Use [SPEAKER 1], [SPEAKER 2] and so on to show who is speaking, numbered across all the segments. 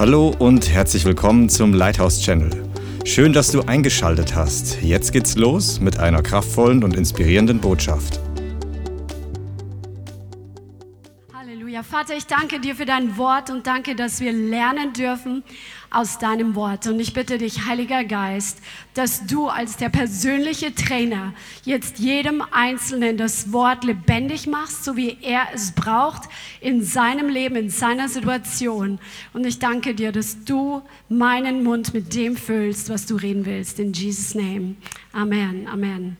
[SPEAKER 1] Hallo und herzlich willkommen zum Lighthouse Channel. Schön, dass du eingeschaltet hast. Jetzt geht's los mit einer kraftvollen und inspirierenden Botschaft.
[SPEAKER 2] Vater, ich danke dir für dein Wort und danke, dass wir lernen dürfen aus deinem Wort. Und ich bitte dich, Heiliger Geist, dass du als der persönliche Trainer jetzt jedem Einzelnen das Wort lebendig machst, so wie er es braucht in seinem Leben, in seiner Situation. Und ich danke dir, dass du meinen Mund mit dem füllst, was du reden willst. In Jesus' Name. Amen. Amen.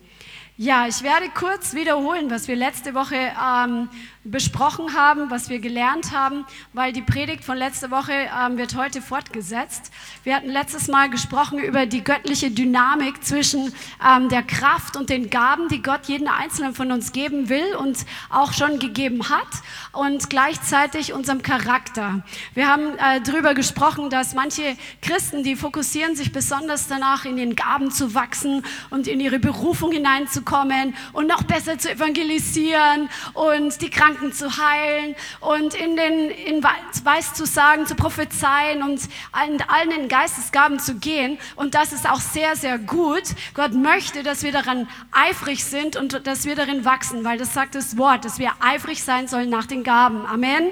[SPEAKER 2] Ja, ich werde kurz wiederholen, was wir letzte Woche ähm, besprochen haben, was wir gelernt haben, weil die Predigt von letzter Woche ähm, wird heute fortgesetzt. Wir hatten letztes Mal gesprochen über die göttliche Dynamik zwischen ähm, der Kraft und den Gaben, die Gott jeden Einzelnen von uns geben will und auch schon gegeben hat und gleichzeitig unserem Charakter. Wir haben äh, darüber gesprochen, dass manche Christen, die fokussieren sich besonders danach, in den Gaben zu wachsen und in ihre Berufung hineinzukommen und noch besser zu evangelisieren und die Kranken Kranken zu heilen und in den in Weiß zu sagen, zu prophezeien und in allen in Geistesgaben zu gehen. Und das ist auch sehr, sehr gut. Gott möchte, dass wir daran eifrig sind und dass wir darin wachsen, weil das sagt das Wort, dass wir eifrig sein sollen nach den Gaben. Amen.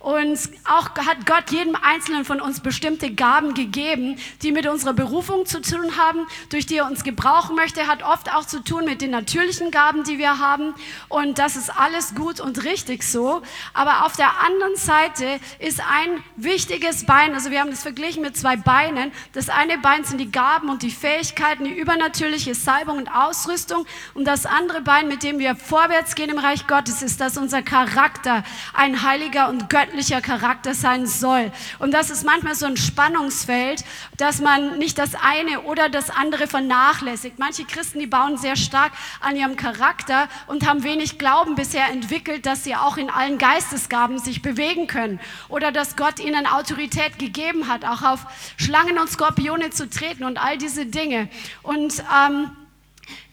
[SPEAKER 2] Und auch hat Gott jedem Einzelnen von uns bestimmte Gaben gegeben, die mit unserer Berufung zu tun haben, durch die er uns gebrauchen möchte, hat oft auch zu tun mit den natürlichen Gaben, die wir haben. Und das ist alles gut und richtig so. Aber auf der anderen Seite ist ein wichtiges Bein, also wir haben das verglichen mit zwei Beinen. Das eine Bein sind die Gaben und die Fähigkeiten, die übernatürliche Salbung und Ausrüstung. Und das andere Bein, mit dem wir vorwärts gehen im Reich Gottes, ist, dass unser Charakter ein heiliger und göttlicher göttlicher Charakter sein soll. Und das ist manchmal so ein Spannungsfeld, dass man nicht das eine oder das andere vernachlässigt. Manche Christen, die bauen sehr stark an ihrem Charakter und haben wenig Glauben bisher entwickelt, dass sie auch in allen Geistesgaben sich bewegen können oder dass Gott ihnen Autorität gegeben hat, auch auf Schlangen und Skorpione zu treten und all diese Dinge. Und ähm,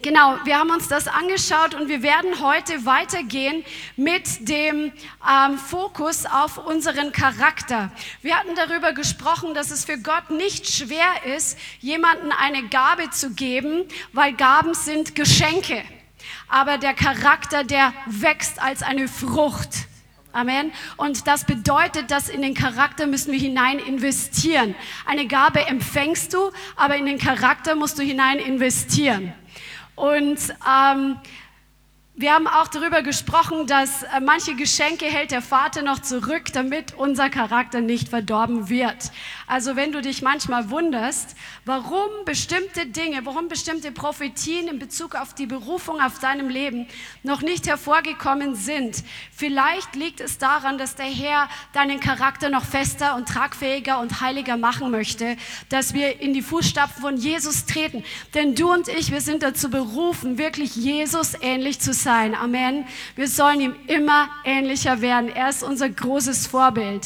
[SPEAKER 2] Genau, wir haben uns das angeschaut und wir werden heute weitergehen mit dem ähm, Fokus auf unseren Charakter. Wir hatten darüber gesprochen, dass es für Gott nicht schwer ist, jemanden eine Gabe zu geben, weil Gaben sind Geschenke. Aber der Charakter, der wächst als eine Frucht. Amen. Und das bedeutet, dass in den Charakter müssen wir hinein investieren. Eine Gabe empfängst du, aber in den Charakter musst du hinein investieren. Und ähm, wir haben auch darüber gesprochen, dass äh, manche Geschenke hält der Vater noch zurück, damit unser Charakter nicht verdorben wird. Also wenn du dich manchmal wunderst, warum bestimmte Dinge, warum bestimmte Prophetien in Bezug auf die Berufung auf deinem Leben noch nicht hervorgekommen sind, vielleicht liegt es daran, dass der Herr deinen Charakter noch fester und tragfähiger und heiliger machen möchte, dass wir in die Fußstapfen von Jesus treten. Denn du und ich, wir sind dazu berufen, wirklich Jesus ähnlich zu sein. Amen. Wir sollen ihm immer ähnlicher werden. Er ist unser großes Vorbild.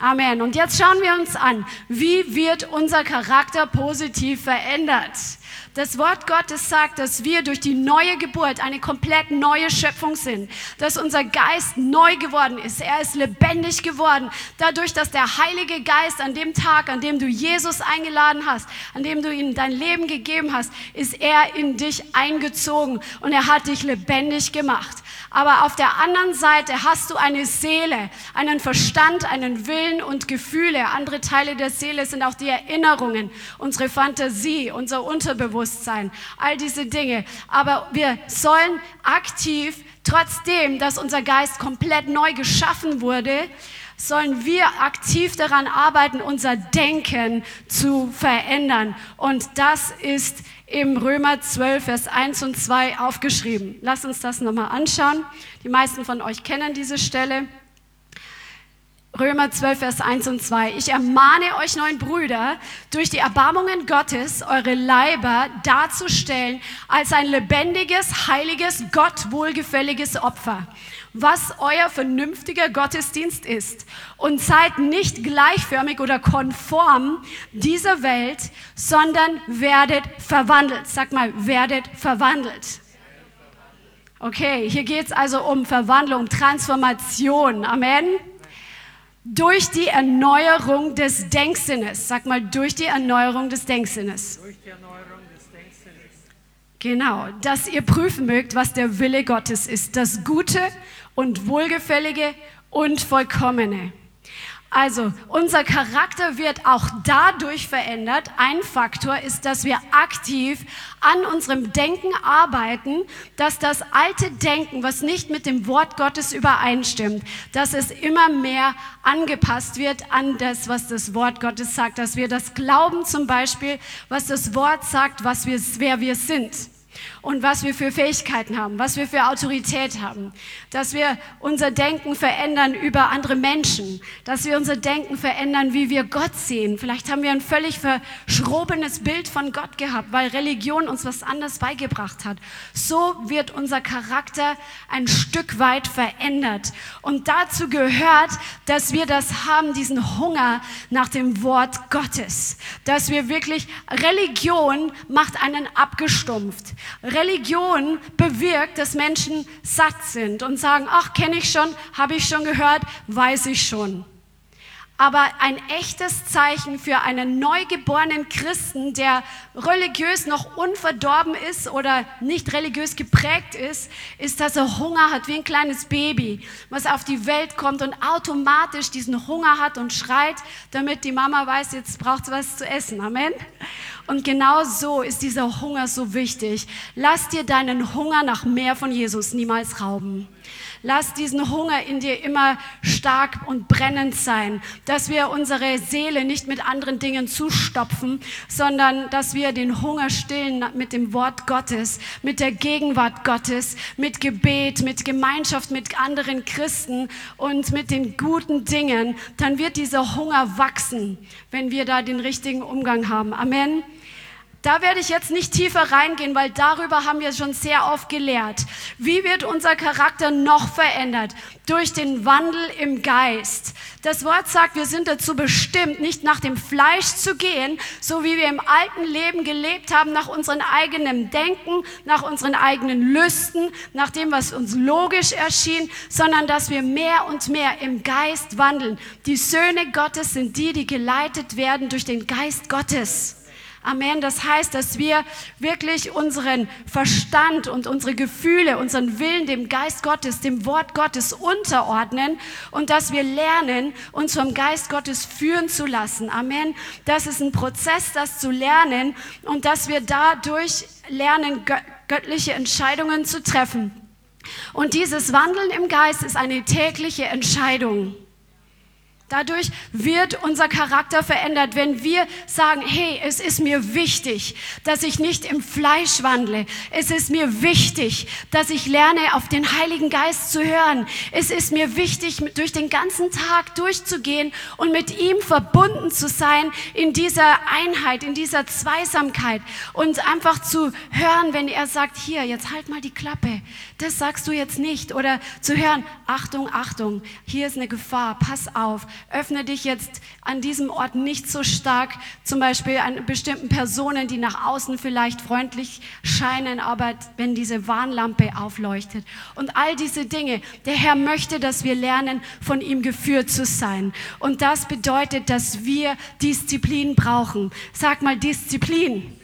[SPEAKER 2] Amen. Und jetzt schauen wir uns an, wie wird unser Charakter positiv verändert? Das Wort Gottes sagt, dass wir durch die neue Geburt eine komplett neue Schöpfung sind, dass unser Geist neu geworden ist. Er ist lebendig geworden, dadurch, dass der Heilige Geist an dem Tag, an dem du Jesus eingeladen hast, an dem du ihm dein Leben gegeben hast, ist er in dich eingezogen und er hat dich lebendig gemacht. Aber auf der anderen Seite hast du eine Seele, einen Verstand, einen Willen und Gefühle. Andere Teile der Seele sind auch die Erinnerungen, unsere Fantasie, unser Unterbewusstsein, all diese Dinge. Aber wir sollen aktiv, trotzdem, dass unser Geist komplett neu geschaffen wurde, sollen wir aktiv daran arbeiten, unser Denken zu verändern. Und das ist im Römer 12, Vers 1 und 2 aufgeschrieben. Lass uns das nochmal anschauen. Die meisten von euch kennen diese Stelle. Römer 12, Vers 1 und 2. Ich ermahne euch neuen Brüder, durch die Erbarmungen Gottes eure Leiber darzustellen als ein lebendiges, heiliges, Gott wohlgefälliges Opfer was euer vernünftiger Gottesdienst ist. Und seid nicht gleichförmig oder konform dieser Welt, sondern werdet verwandelt. Sag mal, werdet verwandelt. Okay, hier geht es also um Verwandlung, Transformation. Amen. Durch die Erneuerung des Denksinnes. Sag mal, durch die Erneuerung des Denksinnes. Durch die Erneuerung des Denksinnes. Genau, dass ihr prüfen mögt, was der Wille Gottes ist. Das Gute und Wohlgefällige und Vollkommene. Also unser Charakter wird auch dadurch verändert. Ein Faktor ist, dass wir aktiv an unserem Denken arbeiten, dass das alte Denken, was nicht mit dem Wort Gottes übereinstimmt, dass es immer mehr angepasst wird an das, was das Wort Gottes sagt, dass wir das glauben zum Beispiel, was das Wort sagt, was wir, wer wir sind und was wir für Fähigkeiten haben, was wir für Autorität haben, dass wir unser Denken verändern über andere Menschen, dass wir unser Denken verändern, wie wir Gott sehen. Vielleicht haben wir ein völlig verschrobenes Bild von Gott gehabt, weil Religion uns was anderes beigebracht hat. So wird unser Charakter ein Stück weit verändert. Und dazu gehört, dass wir das haben, diesen Hunger nach dem Wort Gottes, dass wir wirklich, Religion macht einen abgestumpft. Religion bewirkt, dass Menschen satt sind und sagen, ach, kenne ich schon, habe ich schon gehört, weiß ich schon. Aber ein echtes Zeichen für einen neugeborenen Christen, der religiös noch unverdorben ist oder nicht religiös geprägt ist, ist, dass er Hunger hat wie ein kleines Baby, was auf die Welt kommt und automatisch diesen Hunger hat und schreit, damit die Mama weiß, jetzt braucht es was zu essen. Amen. Und genau so ist dieser Hunger so wichtig. Lass dir deinen Hunger nach mehr von Jesus niemals rauben. Lass diesen Hunger in dir immer stark und brennend sein, dass wir unsere Seele nicht mit anderen Dingen zustopfen, sondern dass wir den Hunger stillen mit dem Wort Gottes, mit der Gegenwart Gottes, mit Gebet, mit Gemeinschaft mit anderen Christen und mit den guten Dingen. Dann wird dieser Hunger wachsen, wenn wir da den richtigen Umgang haben. Amen. Da werde ich jetzt nicht tiefer reingehen, weil darüber haben wir schon sehr oft gelehrt. Wie wird unser Charakter noch verändert? Durch den Wandel im Geist. Das Wort sagt, wir sind dazu bestimmt, nicht nach dem Fleisch zu gehen, so wie wir im alten Leben gelebt haben, nach unserem eigenen Denken, nach unseren eigenen Lüsten, nach dem, was uns logisch erschien, sondern dass wir mehr und mehr im Geist wandeln. Die Söhne Gottes sind die, die geleitet werden durch den Geist Gottes. Amen. Das heißt, dass wir wirklich unseren Verstand und unsere Gefühle, unseren Willen dem Geist Gottes, dem Wort Gottes unterordnen und dass wir lernen, uns vom Geist Gottes führen zu lassen. Amen. Das ist ein Prozess, das zu lernen und dass wir dadurch lernen, göttliche Entscheidungen zu treffen. Und dieses Wandeln im Geist ist eine tägliche Entscheidung. Dadurch wird unser Charakter verändert, wenn wir sagen, hey, es ist mir wichtig, dass ich nicht im Fleisch wandle. Es ist mir wichtig, dass ich lerne, auf den Heiligen Geist zu hören. Es ist mir wichtig, durch den ganzen Tag durchzugehen und mit ihm verbunden zu sein in dieser Einheit, in dieser Zweisamkeit und einfach zu hören, wenn er sagt, hier, jetzt halt mal die Klappe. Das sagst du jetzt nicht. Oder zu hören, Achtung, Achtung, hier ist eine Gefahr, pass auf öffne dich jetzt an diesem Ort nicht so stark, zum Beispiel an bestimmten Personen, die nach außen vielleicht freundlich scheinen, aber wenn diese Warnlampe aufleuchtet und all diese Dinge. Der Herr möchte, dass wir lernen, von ihm geführt zu sein. Und das bedeutet, dass wir Disziplin brauchen. Sag mal Disziplin.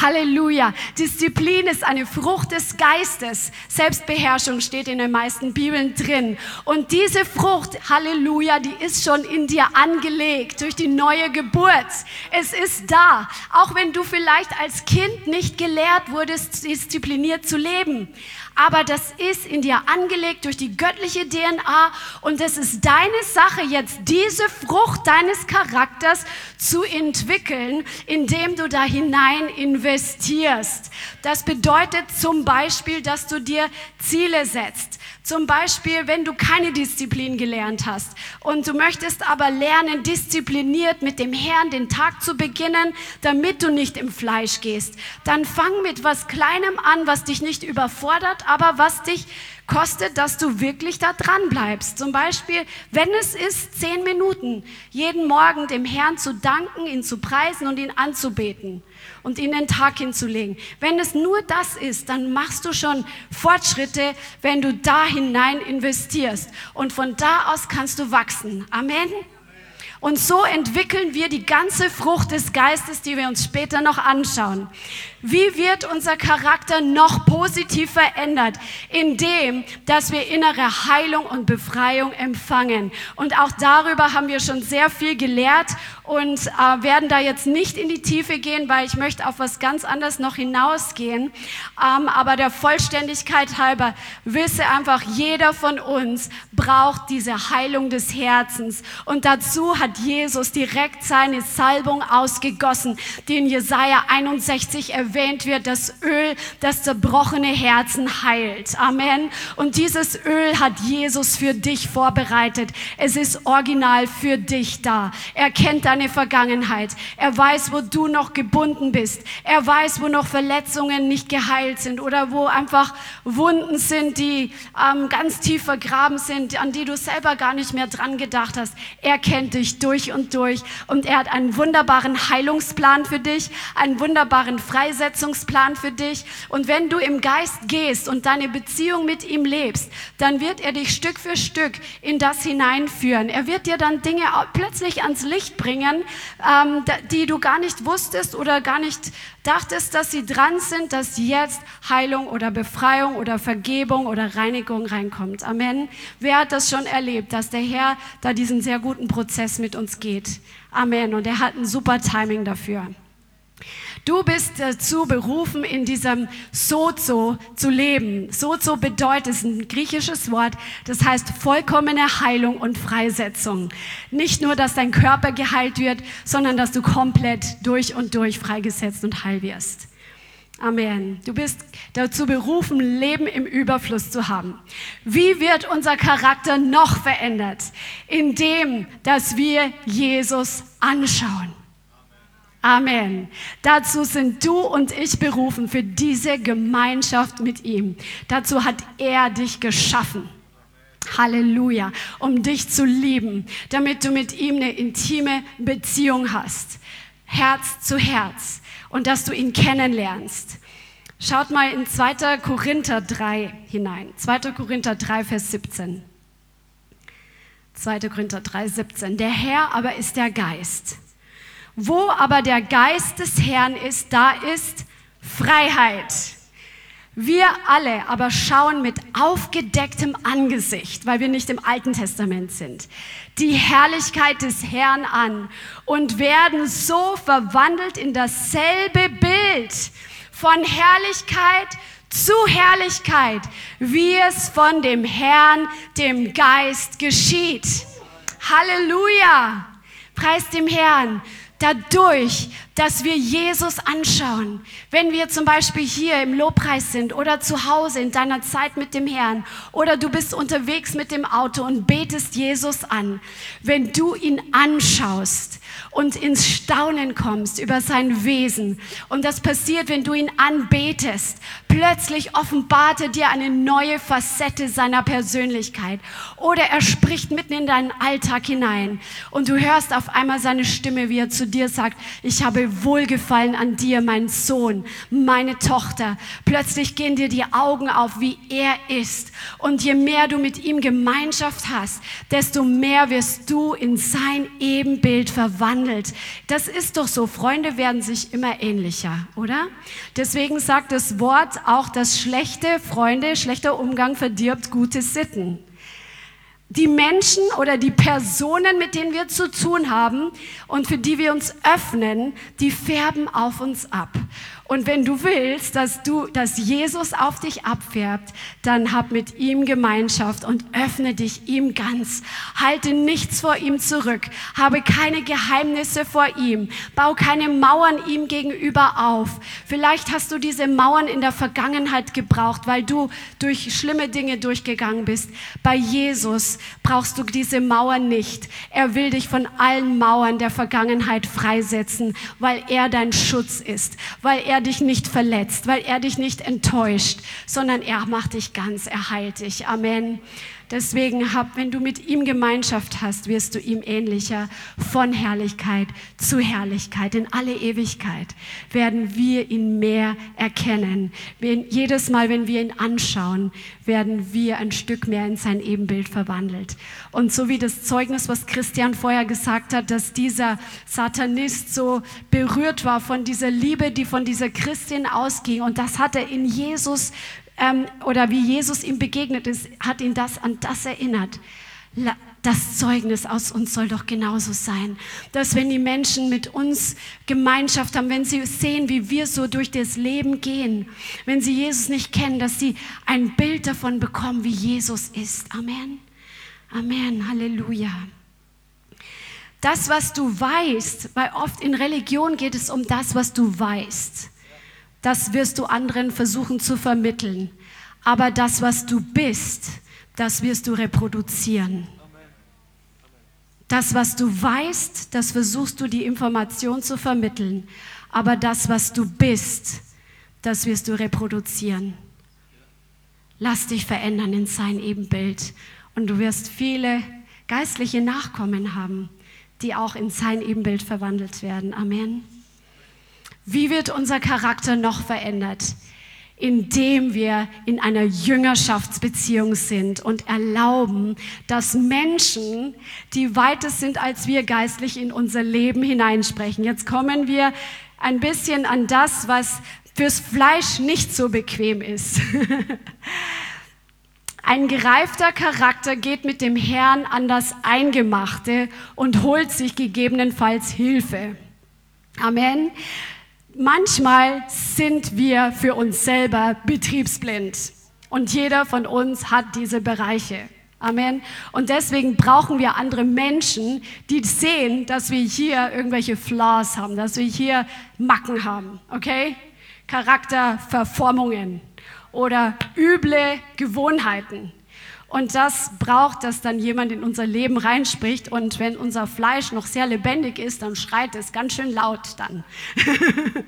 [SPEAKER 2] Halleluja. Disziplin ist eine Frucht des Geistes. Selbstbeherrschung steht in den meisten Bibeln drin. Und diese Frucht, Halleluja, die ist schon in dir angelegt durch die neue Geburt. Es ist da. Auch wenn du vielleicht als Kind nicht gelehrt wurdest, diszipliniert zu leben aber das ist in dir angelegt durch die göttliche DNA und es ist deine Sache jetzt diese Frucht deines Charakters zu entwickeln, indem du da hinein investierst. Das bedeutet zum Beispiel, dass du dir Ziele setzt. Zum Beispiel, wenn du keine Disziplin gelernt hast und du möchtest aber lernen, diszipliniert mit dem Herrn den Tag zu beginnen, damit du nicht im Fleisch gehst, dann fang mit was Kleinem an, was dich nicht überfordert, aber was dich kostet, dass du wirklich da dran bleibst. Zum Beispiel, wenn es ist, zehn Minuten jeden Morgen dem Herrn zu danken, ihn zu preisen und ihn anzubeten und ihn den Tag hinzulegen. Wenn es nur das ist, dann machst du schon Fortschritte, wenn du da hinein investierst. Und von da aus kannst du wachsen. Amen. Und so entwickeln wir die ganze Frucht des Geistes, die wir uns später noch anschauen. Wie wird unser Charakter noch positiv verändert? Indem, dass wir innere Heilung und Befreiung empfangen. Und auch darüber haben wir schon sehr viel gelehrt und äh, werden da jetzt nicht in die Tiefe gehen, weil ich möchte auf was ganz anderes noch hinausgehen. Ähm, aber der Vollständigkeit halber wisse einfach, jeder von uns braucht diese Heilung des Herzens. Und dazu hat Jesus direkt seine Salbung ausgegossen, die in Jesaja 61 erwähnt erwähnt wird, das Öl, das zerbrochene Herzen heilt. Amen. Und dieses Öl hat Jesus für dich vorbereitet. Es ist original für dich da. Er kennt deine Vergangenheit. Er weiß, wo du noch gebunden bist. Er weiß, wo noch Verletzungen nicht geheilt sind oder wo einfach Wunden sind, die ähm, ganz tief vergraben sind, an die du selber gar nicht mehr dran gedacht hast. Er kennt dich durch und durch und er hat einen wunderbaren Heilungsplan für dich, einen wunderbaren Freisetzungsplan Freisetzungsplan für dich. Und wenn du im Geist gehst und deine Beziehung mit ihm lebst, dann wird er dich Stück für Stück in das hineinführen. Er wird dir dann Dinge plötzlich ans Licht bringen, ähm, die du gar nicht wusstest oder gar nicht dachtest, dass sie dran sind, dass jetzt Heilung oder Befreiung oder Vergebung oder Reinigung reinkommt. Amen. Wer hat das schon erlebt, dass der Herr da diesen sehr guten Prozess mit uns geht? Amen. Und er hat ein super Timing dafür. Du bist dazu berufen, in diesem Sozo zu leben. Sozo bedeutet, ist ein griechisches Wort, das heißt vollkommene Heilung und Freisetzung. Nicht nur, dass dein Körper geheilt wird, sondern dass du komplett durch und durch freigesetzt und heil wirst. Amen. Du bist dazu berufen, Leben im Überfluss zu haben. Wie wird unser Charakter noch verändert? Indem, dass wir Jesus anschauen. Amen. Dazu sind du und ich berufen für diese Gemeinschaft mit ihm. Dazu hat er dich geschaffen. Halleluja, um dich zu lieben, damit du mit ihm eine intime Beziehung hast. Herz zu Herz und dass du ihn kennenlernst. Schaut mal in 2. Korinther 3 hinein. 2. Korinther 3, Vers 17. 2. Korinther 3, 17. Der Herr aber ist der Geist. Wo aber der Geist des Herrn ist, da ist Freiheit. Wir alle aber schauen mit aufgedecktem Angesicht, weil wir nicht im Alten Testament sind, die Herrlichkeit des Herrn an und werden so verwandelt in dasselbe Bild von Herrlichkeit zu Herrlichkeit, wie es von dem Herrn, dem Geist geschieht. Halleluja! Preis dem Herrn dadurch, dass wir Jesus anschauen. Wenn wir zum Beispiel hier im Lobpreis sind oder zu Hause in deiner Zeit mit dem Herrn oder du bist unterwegs mit dem Auto und betest Jesus an. Wenn du ihn anschaust, und ins Staunen kommst über sein Wesen. Und das passiert, wenn du ihn anbetest. Plötzlich offenbart er dir eine neue Facette seiner Persönlichkeit. Oder er spricht mitten in deinen Alltag hinein. Und du hörst auf einmal seine Stimme, wie er zu dir sagt, ich habe Wohlgefallen an dir, mein Sohn, meine Tochter. Plötzlich gehen dir die Augen auf, wie er ist. Und je mehr du mit ihm Gemeinschaft hast, desto mehr wirst du in sein Ebenbild verwandeln wandelt. Das ist doch so. Freunde werden sich immer ähnlicher, oder? Deswegen sagt das Wort auch, dass schlechte Freunde, schlechter Umgang verdirbt gute Sitten. Die Menschen oder die Personen, mit denen wir zu tun haben und für die wir uns öffnen, die färben auf uns ab. Und wenn du willst, dass du, dass Jesus auf dich abfärbt, dann hab mit ihm Gemeinschaft und öffne dich ihm ganz. Halte nichts vor ihm zurück. Habe keine Geheimnisse vor ihm. Bau keine Mauern ihm gegenüber auf. Vielleicht hast du diese Mauern in der Vergangenheit gebraucht, weil du durch schlimme Dinge durchgegangen bist. Bei Jesus brauchst du diese Mauern nicht. Er will dich von allen Mauern der Vergangenheit freisetzen, weil er dein Schutz ist, weil er dich nicht verletzt, weil er dich nicht enttäuscht, sondern er macht dich ganz, er heilt dich. Amen. Deswegen hab, wenn du mit ihm Gemeinschaft hast, wirst du ihm ähnlicher von Herrlichkeit zu Herrlichkeit. In alle Ewigkeit werden wir ihn mehr erkennen. Wir, jedes Mal, wenn wir ihn anschauen, werden wir ein Stück mehr in sein Ebenbild verwandelt. Und so wie das Zeugnis, was Christian vorher gesagt hat, dass dieser Satanist so berührt war von dieser Liebe, die von dieser Christin ausging. Und das hat er in Jesus ähm, oder wie Jesus ihm begegnet ist, hat ihn das an das erinnert. Das Zeugnis aus uns soll doch genauso sein, dass wenn die Menschen mit uns Gemeinschaft haben, wenn sie sehen, wie wir so durch das Leben gehen, wenn sie Jesus nicht kennen, dass sie ein Bild davon bekommen, wie Jesus ist. Amen. Amen. Halleluja. Das, was du weißt, weil oft in Religion geht es um das, was du weißt das wirst du anderen versuchen zu vermitteln. Aber das, was du bist, das wirst du reproduzieren. Das, was du weißt, das versuchst du die Information zu vermitteln. Aber das, was du bist, das wirst du reproduzieren. Lass dich verändern in sein Ebenbild. Und du wirst viele geistliche Nachkommen haben, die auch in sein Ebenbild verwandelt werden. Amen. Wie wird unser Charakter noch verändert? Indem wir in einer Jüngerschaftsbeziehung sind und erlauben, dass Menschen, die weiter sind als wir geistlich, in unser Leben hineinsprechen. Jetzt kommen wir ein bisschen an das, was fürs Fleisch nicht so bequem ist. Ein gereifter Charakter geht mit dem Herrn an das Eingemachte und holt sich gegebenenfalls Hilfe. Amen. Manchmal sind wir für uns selber betriebsblind und jeder von uns hat diese Bereiche. Amen. Und deswegen brauchen wir andere Menschen, die sehen, dass wir hier irgendwelche Flaws haben, dass wir hier Macken haben, okay? Charakterverformungen oder üble Gewohnheiten. Und das braucht, dass dann jemand in unser Leben reinspricht. Und wenn unser Fleisch noch sehr lebendig ist, dann schreit es ganz schön laut dann.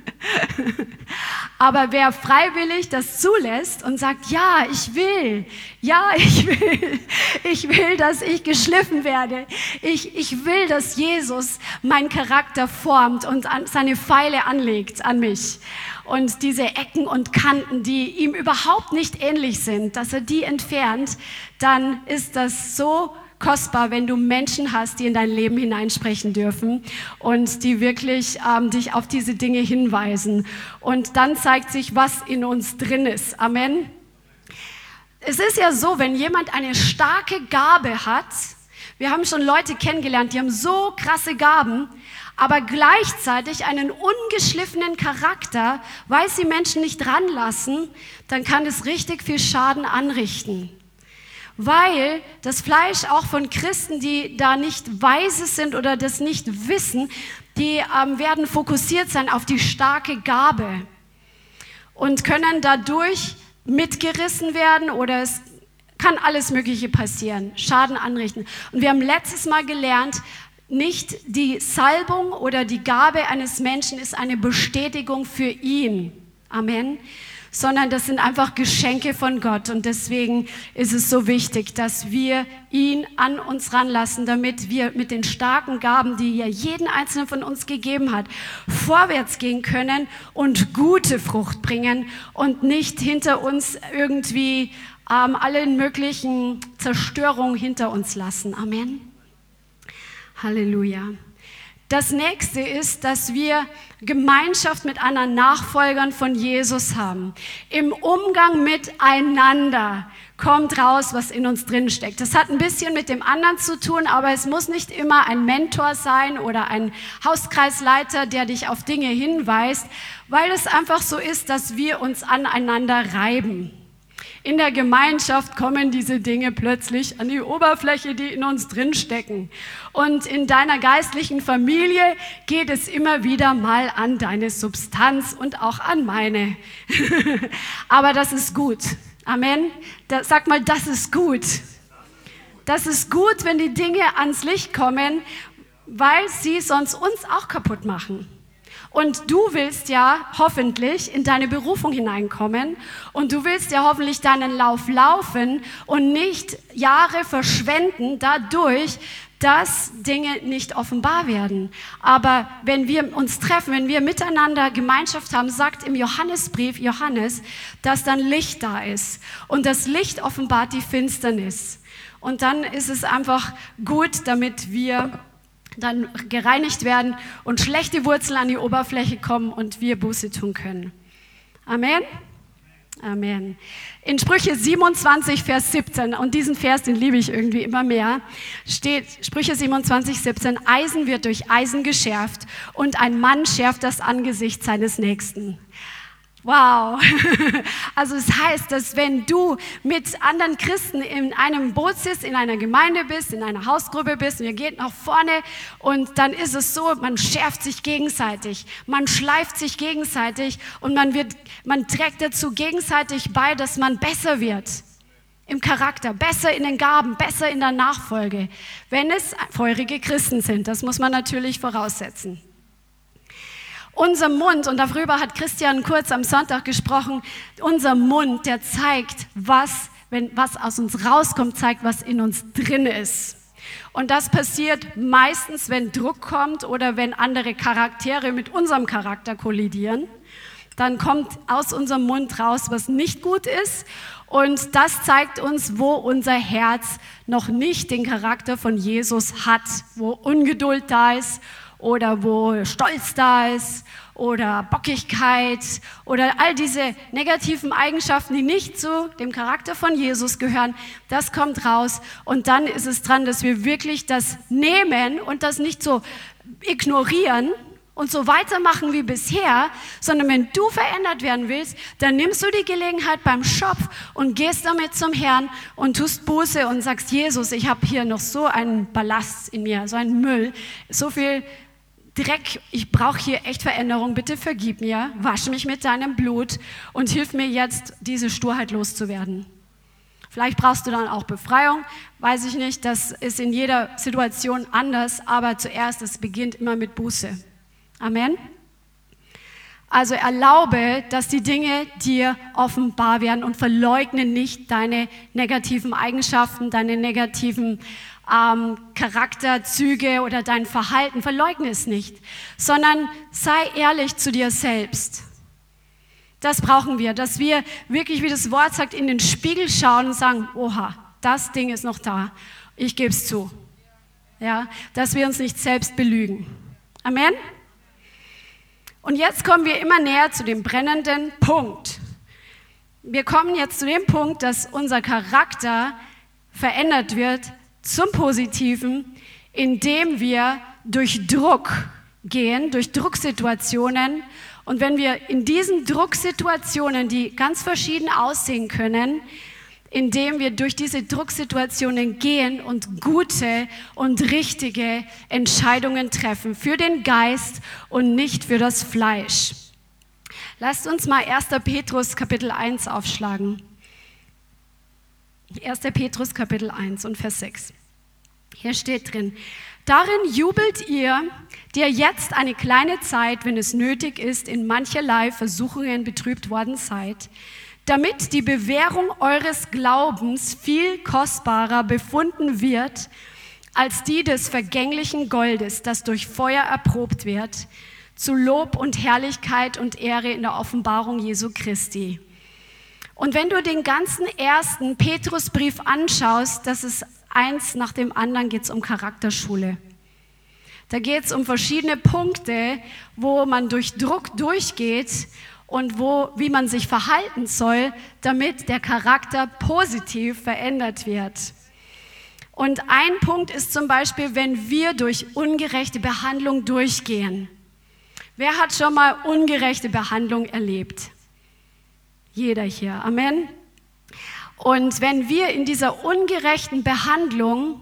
[SPEAKER 2] Aber wer freiwillig das zulässt und sagt, ja, ich will, ja, ich will, ich will, dass ich geschliffen werde. Ich, ich will, dass Jesus meinen Charakter formt und an, seine Pfeile anlegt an mich und diese Ecken und Kanten, die ihm überhaupt nicht ähnlich sind, dass er die entfernt, dann ist das so kostbar, wenn du Menschen hast, die in dein Leben hineinsprechen dürfen und die wirklich ähm, dich auf diese Dinge hinweisen. Und dann zeigt sich, was in uns drin ist. Amen. Es ist ja so, wenn jemand eine starke Gabe hat, wir haben schon Leute kennengelernt, die haben so krasse Gaben, aber gleichzeitig einen ungeschliffenen Charakter, weil sie Menschen nicht ranlassen, dann kann es richtig viel Schaden anrichten. Weil das Fleisch auch von Christen, die da nicht weise sind oder das nicht wissen, die ähm, werden fokussiert sein auf die starke Gabe und können dadurch mitgerissen werden oder es kann alles Mögliche passieren, Schaden anrichten. Und wir haben letztes Mal gelernt, nicht die Salbung oder die Gabe eines Menschen ist eine Bestätigung für ihn. Amen. Sondern das sind einfach Geschenke von Gott. Und deswegen ist es so wichtig, dass wir ihn an uns ranlassen, damit wir mit den starken Gaben, die er jeden einzelnen von uns gegeben hat, vorwärts gehen können und gute Frucht bringen und nicht hinter uns irgendwie ähm, alle möglichen Zerstörungen hinter uns lassen. Amen. Halleluja. Das nächste ist, dass wir Gemeinschaft mit anderen Nachfolgern von Jesus haben. Im Umgang miteinander kommt raus, was in uns drin steckt. Das hat ein bisschen mit dem anderen zu tun, aber es muss nicht immer ein Mentor sein oder ein Hauskreisleiter, der dich auf Dinge hinweist, weil es einfach so ist, dass wir uns aneinander reiben. In der Gemeinschaft kommen diese Dinge plötzlich an die Oberfläche, die in uns drinstecken. Und in deiner geistlichen Familie geht es immer wieder mal an deine Substanz und auch an meine. Aber das ist gut. Amen. Da, sag mal, das ist gut. Das ist gut, wenn die Dinge ans Licht kommen, weil sie sonst uns auch kaputt machen. Und du willst ja hoffentlich in deine Berufung hineinkommen und du willst ja hoffentlich deinen Lauf laufen und nicht Jahre verschwenden dadurch, dass Dinge nicht offenbar werden. Aber wenn wir uns treffen, wenn wir miteinander Gemeinschaft haben, sagt im Johannesbrief Johannes, dass dann Licht da ist. Und das Licht offenbart die Finsternis. Und dann ist es einfach gut, damit wir dann gereinigt werden und schlechte Wurzeln an die Oberfläche kommen und wir Buße tun können. Amen. Amen. In Sprüche 27, Vers 17, und diesen Vers, den liebe ich irgendwie immer mehr, steht Sprüche 27, 17, Eisen wird durch Eisen geschärft und ein Mann schärft das Angesicht seines Nächsten. Wow. Also es heißt, dass wenn du mit anderen Christen in einem Boot sitzt, in einer Gemeinde bist, in einer Hausgruppe bist und ihr geht nach vorne und dann ist es so, man schärft sich gegenseitig, man schleift sich gegenseitig und man wird, man trägt dazu gegenseitig bei, dass man besser wird im Charakter, besser in den Gaben, besser in der Nachfolge, wenn es feurige Christen sind. Das muss man natürlich voraussetzen. Unser Mund, und darüber hat Christian kurz am Sonntag gesprochen, unser Mund, der zeigt, was, wenn, was aus uns rauskommt, zeigt, was in uns drin ist. Und das passiert meistens, wenn Druck kommt oder wenn andere Charaktere mit unserem Charakter kollidieren. Dann kommt aus unserem Mund raus, was nicht gut ist. Und das zeigt uns, wo unser Herz noch nicht den Charakter von Jesus hat, wo Ungeduld da ist oder wo Stolz da ist oder Bockigkeit oder all diese negativen Eigenschaften, die nicht zu dem Charakter von Jesus gehören, das kommt raus. Und dann ist es dran, dass wir wirklich das nehmen und das nicht so ignorieren und so weitermachen wie bisher, sondern wenn du verändert werden willst, dann nimmst du die Gelegenheit beim Schopf und gehst damit zum Herrn und tust Buße und sagst, Jesus, ich habe hier noch so einen Ballast in mir, so einen Müll, so viel Dreck, ich brauche hier echt Veränderung, bitte vergib mir, wasche mich mit deinem Blut und hilf mir jetzt, diese Sturheit loszuwerden. Vielleicht brauchst du dann auch Befreiung, weiß ich nicht, das ist in jeder Situation anders, aber zuerst, es beginnt immer mit Buße. Amen. Also erlaube, dass die Dinge dir offenbar werden und verleugne nicht deine negativen Eigenschaften, deine negativen ähm, Charakterzüge oder dein Verhalten. Verleugne es nicht, sondern sei ehrlich zu dir selbst. Das brauchen wir, dass wir wirklich, wie das Wort sagt, in den Spiegel schauen und sagen, oha, das Ding ist noch da. Ich gebe es zu. Ja, dass wir uns nicht selbst belügen. Amen. Und jetzt kommen wir immer näher zu dem brennenden Punkt. Wir kommen jetzt zu dem Punkt, dass unser Charakter verändert wird zum Positiven, indem wir durch Druck gehen, durch Drucksituationen. Und wenn wir in diesen Drucksituationen, die ganz verschieden aussehen können, indem wir durch diese Drucksituationen gehen und gute und richtige Entscheidungen treffen für den Geist und nicht für das Fleisch. Lasst uns mal 1. Petrus Kapitel 1 aufschlagen. 1. Petrus Kapitel 1 und Vers 6. Hier steht drin, darin jubelt ihr, der jetzt eine kleine Zeit, wenn es nötig ist, in mancherlei Versuchungen betrübt worden seid, damit die Bewährung eures Glaubens viel kostbarer befunden wird als die des vergänglichen Goldes, das durch Feuer erprobt wird, zu Lob und Herrlichkeit und Ehre in der Offenbarung Jesu Christi. Und wenn du den ganzen ersten Petrusbrief anschaust, das ist eins nach dem anderen, geht es um Charakterschule. Da geht es um verschiedene Punkte, wo man durch Druck durchgeht und wo, wie man sich verhalten soll, damit der Charakter positiv verändert wird. Und ein Punkt ist zum Beispiel, wenn wir durch ungerechte Behandlung durchgehen. Wer hat schon mal ungerechte Behandlung erlebt? Jeder hier. Amen. Und wenn wir in dieser ungerechten Behandlung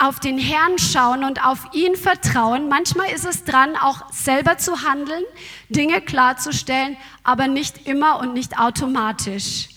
[SPEAKER 2] auf den Herrn schauen und auf ihn vertrauen. Manchmal ist es dran, auch selber zu handeln, Dinge klarzustellen, aber nicht immer und nicht automatisch,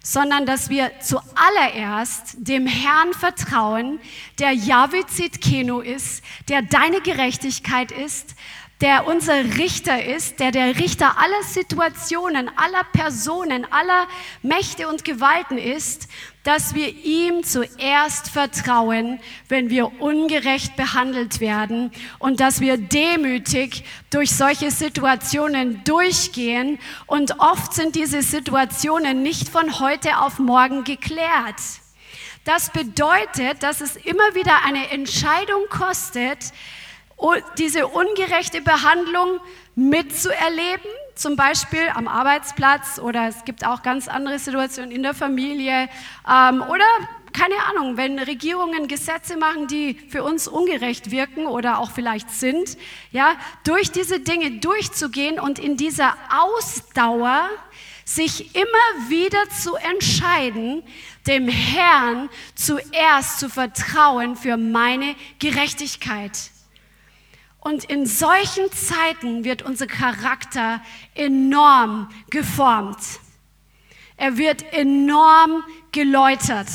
[SPEAKER 2] sondern dass wir zuallererst dem Herrn vertrauen, der Yahweh Keno ist, der deine Gerechtigkeit ist, der unser Richter ist, der der Richter aller Situationen, aller Personen, aller Mächte und Gewalten ist, dass wir ihm zuerst vertrauen, wenn wir ungerecht behandelt werden und dass wir demütig durch solche Situationen durchgehen. Und oft sind diese Situationen nicht von heute auf morgen geklärt. Das bedeutet, dass es immer wieder eine Entscheidung kostet, diese ungerechte Behandlung mitzuerleben, zum Beispiel am Arbeitsplatz oder es gibt auch ganz andere Situationen in der Familie ähm, oder keine Ahnung, wenn Regierungen Gesetze machen, die für uns ungerecht wirken oder auch vielleicht sind, ja, durch diese Dinge durchzugehen und in dieser Ausdauer sich immer wieder zu entscheiden, dem Herrn zuerst zu vertrauen für meine Gerechtigkeit. Und in solchen Zeiten wird unser Charakter enorm geformt. Er wird enorm geläutert,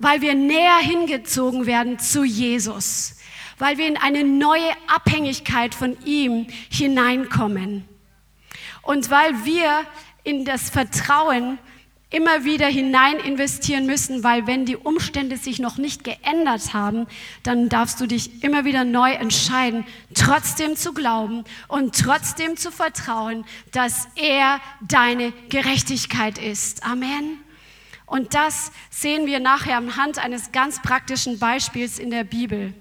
[SPEAKER 2] weil wir näher hingezogen werden zu Jesus, weil wir in eine neue Abhängigkeit von ihm hineinkommen und weil wir in das Vertrauen immer wieder hinein investieren müssen, weil wenn die Umstände sich noch nicht geändert haben, dann darfst du dich immer wieder neu entscheiden, trotzdem zu glauben und trotzdem zu vertrauen, dass er deine Gerechtigkeit ist. Amen. Und das sehen wir nachher anhand eines ganz praktischen Beispiels in der Bibel.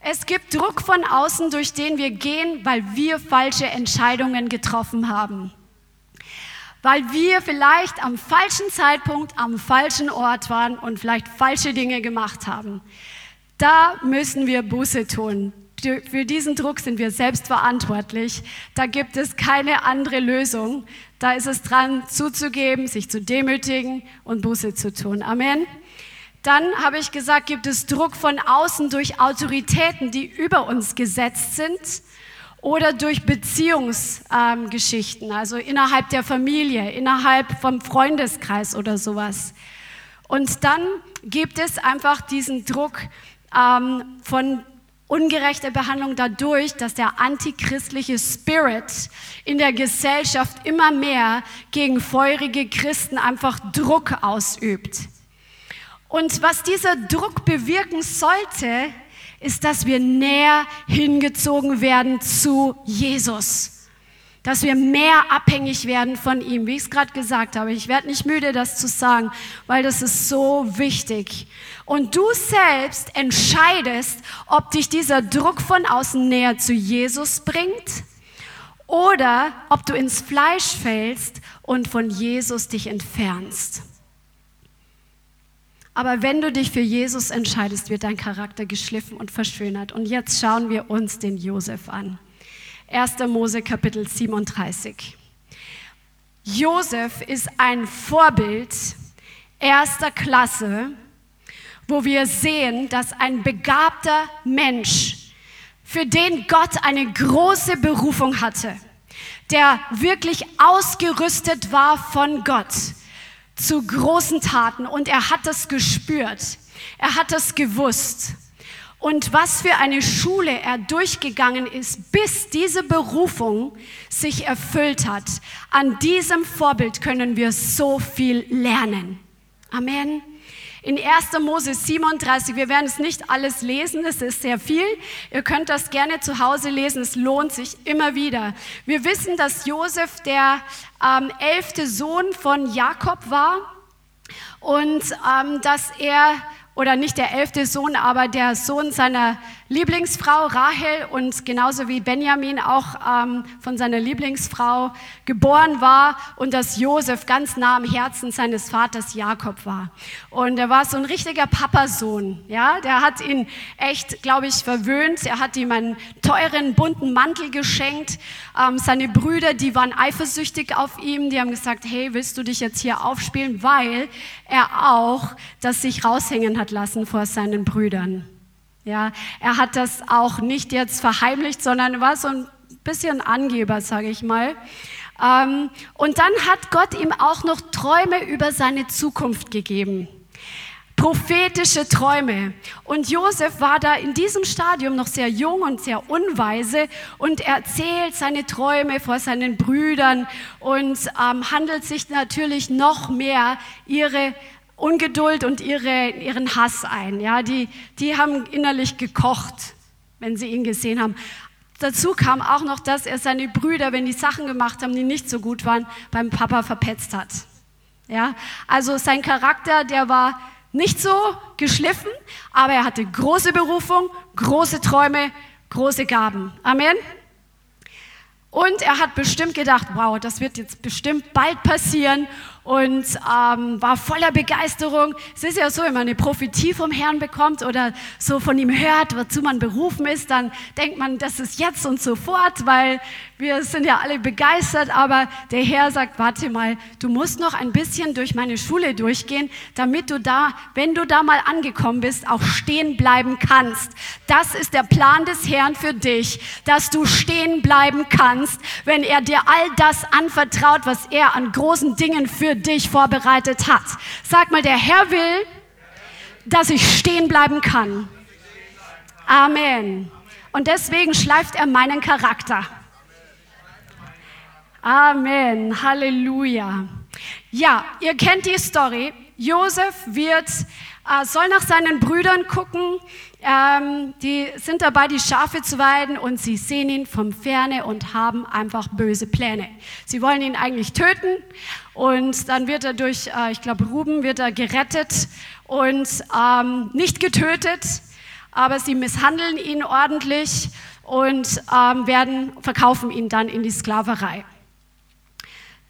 [SPEAKER 2] Es gibt Druck von außen, durch den wir gehen, weil wir falsche Entscheidungen getroffen haben weil wir vielleicht am falschen Zeitpunkt am falschen Ort waren und vielleicht falsche Dinge gemacht haben. Da müssen wir Buße tun. Für diesen Druck sind wir selbst verantwortlich. Da gibt es keine andere Lösung. Da ist es dran, zuzugeben, sich zu demütigen und Buße zu tun. Amen. Dann habe ich gesagt, gibt es Druck von außen durch Autoritäten, die über uns gesetzt sind oder durch Beziehungsgeschichten, ähm, also innerhalb der Familie, innerhalb vom Freundeskreis oder sowas. Und dann gibt es einfach diesen Druck ähm, von ungerechter Behandlung dadurch, dass der antichristliche Spirit in der Gesellschaft immer mehr gegen feurige Christen einfach Druck ausübt. Und was dieser Druck bewirken sollte, ist, dass wir näher hingezogen werden zu Jesus. Dass wir mehr abhängig werden von ihm, wie ich es gerade gesagt habe. Ich werde nicht müde, das zu sagen, weil das ist so wichtig. Und du selbst entscheidest, ob dich dieser Druck von außen näher zu Jesus bringt oder ob du ins Fleisch fällst und von Jesus dich entfernst. Aber wenn du dich für Jesus entscheidest, wird dein Charakter geschliffen und verschönert. Und jetzt schauen wir uns den Josef an. 1. Mose Kapitel 37. Josef ist ein Vorbild erster Klasse, wo wir sehen, dass ein begabter Mensch, für den Gott eine große Berufung hatte, der wirklich ausgerüstet war von Gott, zu großen Taten und er hat das gespürt. Er hat das gewusst. Und was für eine Schule er durchgegangen ist, bis diese Berufung sich erfüllt hat. An diesem Vorbild können wir so viel lernen. Amen. In 1. Mose 37, wir werden es nicht alles lesen, es ist sehr viel. Ihr könnt das gerne zu Hause lesen, es lohnt sich immer wieder. Wir wissen, dass Josef der ähm, elfte Sohn von Jakob war und ähm, dass er oder nicht der elfte Sohn, aber der Sohn seiner Lieblingsfrau Rahel und genauso wie Benjamin auch ähm, von seiner Lieblingsfrau geboren war und dass Josef ganz nah am Herzen seines Vaters Jakob war. Und er war so ein richtiger Papasohn, ja, der hat ihn echt, glaube ich, verwöhnt. Er hat ihm einen teuren bunten Mantel geschenkt. Ähm, seine Brüder, die waren eifersüchtig auf ihm, die haben gesagt, hey, willst du dich jetzt hier aufspielen, weil er auch das sich raushängen hat lassen vor seinen Brüdern. Ja, er hat das auch nicht jetzt verheimlicht, sondern war so ein bisschen Angeber, sage ich mal. Ähm, und dann hat Gott ihm auch noch Träume über seine Zukunft gegeben. prophetische Träume. Und Josef war da in diesem Stadium noch sehr jung und sehr unweise und erzählt seine Träume vor seinen Brüdern und ähm, handelt sich natürlich noch mehr ihre Ungeduld und ihre, ihren Hass ein. Ja, die, die haben innerlich gekocht, wenn sie ihn gesehen haben. Dazu kam auch noch, dass er seine Brüder, wenn die Sachen gemacht haben, die nicht so gut waren, beim Papa verpetzt hat. Ja, also sein Charakter, der war nicht so geschliffen, aber er hatte große Berufung, große Träume, große Gaben. Amen. Und er hat bestimmt gedacht, wow, das wird jetzt bestimmt bald passieren und ähm, war voller Begeisterung. Es ist ja so, wenn man eine Prophetie vom Herrn bekommt oder so von ihm hört, wozu man berufen ist, dann denkt man, das ist jetzt und sofort, weil wir sind ja alle begeistert, aber der Herr sagt, warte mal, du musst noch ein bisschen durch meine Schule durchgehen, damit du da, wenn du da mal angekommen bist, auch stehen bleiben kannst. Das ist der Plan des Herrn für dich, dass du stehen bleiben kannst, wenn er dir all das anvertraut, was er an großen Dingen für dich vorbereitet hat. Sag mal, der Herr will, dass ich stehen bleiben kann. Amen. Und deswegen schleift er meinen Charakter. Amen. Halleluja. Ja, ihr kennt die Story. Josef wird, äh, soll nach seinen Brüdern gucken. Ähm, die sind dabei, die Schafe zu weiden und sie sehen ihn vom Ferne und haben einfach böse Pläne. Sie wollen ihn eigentlich töten und dann wird er durch, äh, ich glaube, Ruben wird er gerettet und ähm, nicht getötet, aber sie misshandeln ihn ordentlich und ähm, werden, verkaufen ihn dann in die Sklaverei.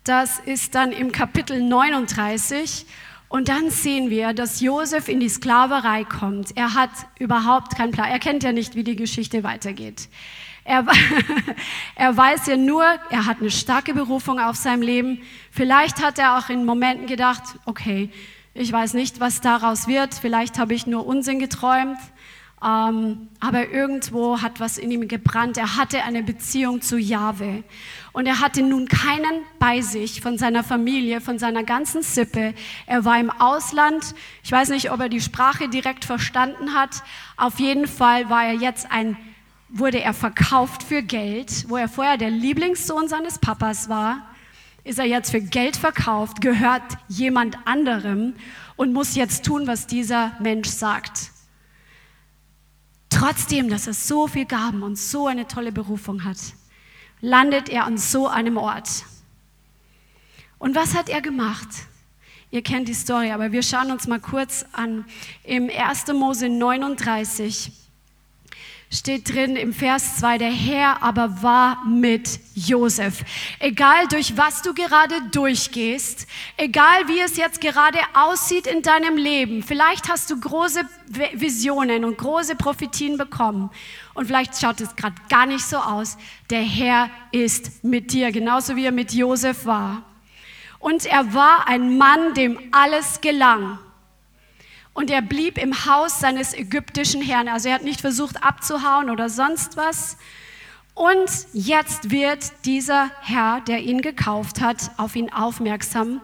[SPEAKER 2] Das ist dann im Kapitel 39 und dann sehen wir, dass Josef in die Sklaverei kommt. Er hat überhaupt keinen Plan. Er kennt ja nicht, wie die Geschichte weitergeht. Er, er, weiß ja nur, er hat eine starke Berufung auf seinem Leben. Vielleicht hat er auch in Momenten gedacht, okay, ich weiß nicht, was daraus wird. Vielleicht habe ich nur Unsinn geträumt. Ähm, aber irgendwo hat was in ihm gebrannt. Er hatte eine Beziehung zu Jahwe. Und er hatte nun keinen bei sich von seiner Familie, von seiner ganzen Sippe. Er war im Ausland. Ich weiß nicht, ob er die Sprache direkt verstanden hat. Auf jeden Fall war er jetzt ein, wurde er verkauft für Geld, wo er vorher der Lieblingssohn seines Papas war. Ist er jetzt für Geld verkauft, gehört jemand anderem und muss jetzt tun, was dieser Mensch sagt. Trotzdem, dass er so viel Gaben und so eine tolle Berufung hat, landet er an so einem Ort. Und was hat er gemacht? Ihr kennt die Story, aber wir schauen uns mal kurz an. Im 1. Mose 39 steht drin im Vers 2, der Herr aber war mit Josef. Egal durch was du gerade durchgehst, egal wie es jetzt gerade aussieht in deinem Leben, vielleicht hast du große Visionen und große Prophetien bekommen und vielleicht schaut es gerade gar nicht so aus. Der Herr ist mit dir, genauso wie er mit Josef war. Und er war ein Mann, dem alles gelang. Und er blieb im Haus seines ägyptischen Herrn. Also er hat nicht versucht abzuhauen oder sonst was. Und jetzt wird dieser Herr, der ihn gekauft hat, auf ihn aufmerksam.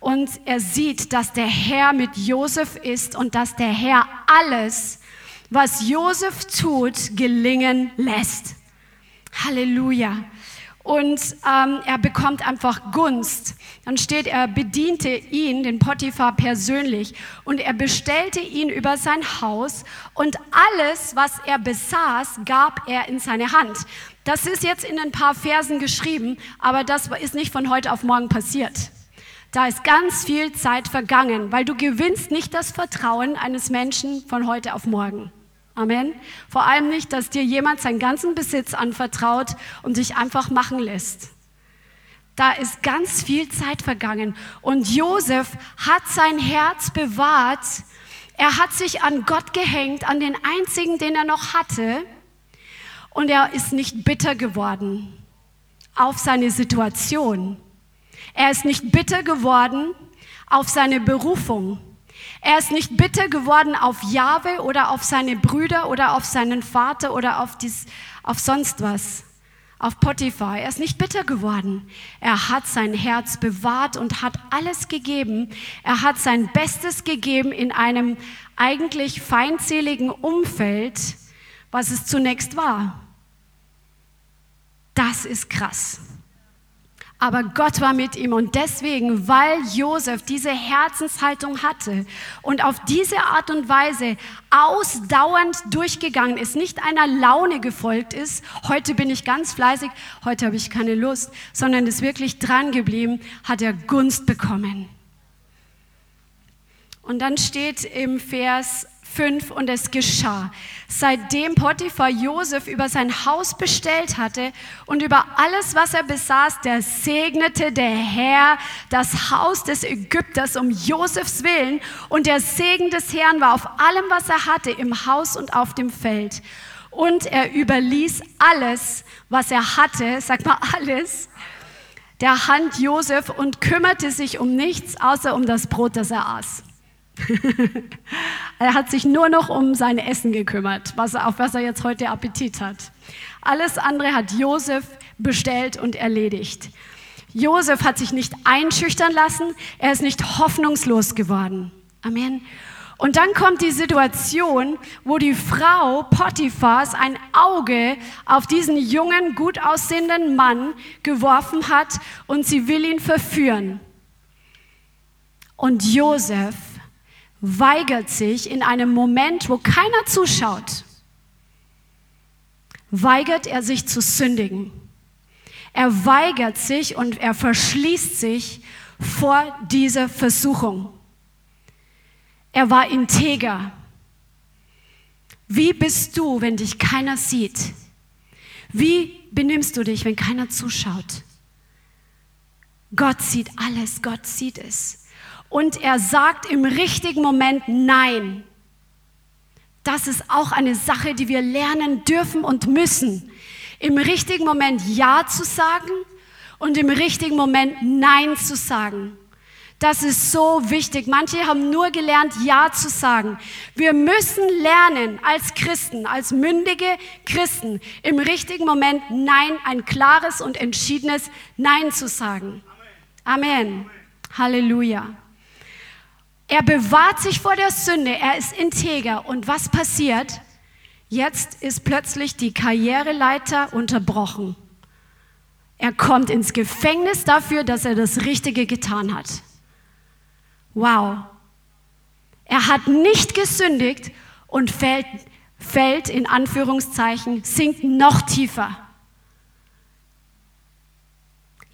[SPEAKER 2] Und er sieht, dass der Herr mit Josef ist und dass der Herr alles, was Josef tut, gelingen lässt. Halleluja und ähm, er bekommt einfach Gunst. Dann steht, er bediente ihn, den Potiphar, persönlich und er bestellte ihn über sein Haus und alles, was er besaß, gab er in seine Hand. Das ist jetzt in ein paar Versen geschrieben, aber das ist nicht von heute auf morgen passiert. Da ist ganz viel Zeit vergangen, weil du gewinnst nicht das Vertrauen eines Menschen von heute auf morgen. Amen. Vor allem nicht, dass dir jemand seinen ganzen Besitz anvertraut und dich einfach machen lässt. Da ist ganz viel Zeit vergangen. Und Josef hat sein Herz bewahrt. Er hat sich an Gott gehängt, an den einzigen, den er noch hatte. Und er ist nicht bitter geworden auf seine Situation. Er ist nicht bitter geworden auf seine Berufung. Er ist nicht bitter geworden auf Jahwe oder auf seine Brüder oder auf seinen Vater oder auf, dies, auf sonst was. auf Potiphar. Er ist nicht bitter geworden. Er hat sein Herz bewahrt und hat alles gegeben. Er hat sein Bestes gegeben in einem eigentlich feindseligen Umfeld, was es zunächst war. Das ist krass. Aber Gott war mit ihm und deswegen, weil Josef diese Herzenshaltung hatte und auf diese Art und Weise ausdauernd durchgegangen ist, nicht einer Laune gefolgt ist, heute bin ich ganz fleißig, heute habe ich keine Lust, sondern ist wirklich dran geblieben, hat er Gunst bekommen. Und dann steht im Vers 5 und es geschah. Seitdem Potiphar Josef über sein Haus bestellt hatte und über alles, was er besaß, der segnete der Herr das Haus des Ägypters um Josefs Willen und der Segen des Herrn war auf allem, was er hatte, im Haus und auf dem Feld. Und er überließ alles, was er hatte, sag mal alles, der Hand Josef und kümmerte sich um nichts außer um das Brot, das er aß. er hat sich nur noch um sein Essen gekümmert, was, auf was er jetzt heute Appetit hat. Alles andere hat Josef bestellt und erledigt. Josef hat sich nicht einschüchtern lassen, er ist nicht hoffnungslos geworden. Amen. Und dann kommt die Situation, wo die Frau Potiphas ein Auge auf diesen jungen, gut aussehenden Mann geworfen hat und sie will ihn verführen. Und Josef weigert sich in einem Moment, wo keiner zuschaut, weigert er sich zu sündigen. Er weigert sich und er verschließt sich vor dieser Versuchung. Er war integer. Wie bist du, wenn dich keiner sieht? Wie benimmst du dich, wenn keiner zuschaut? Gott sieht alles, Gott sieht es und er sagt im richtigen Moment Nein. Das ist auch eine Sache, die wir lernen dürfen und müssen. Im richtigen Moment Ja zu sagen und im richtigen Moment Nein zu sagen. Das ist so wichtig. Manche haben nur gelernt, Ja zu sagen. Wir müssen lernen als Christen, als mündige Christen, im richtigen Moment Nein, ein klares und entschiedenes Nein zu sagen. Amen. Amen. Halleluja. Er bewahrt sich vor der Sünde, er ist integer. Und was passiert? Jetzt ist plötzlich die Karriereleiter unterbrochen. Er kommt ins Gefängnis dafür, dass er das Richtige getan hat. Wow. Er hat nicht gesündigt und fällt, fällt in Anführungszeichen, sinkt noch tiefer.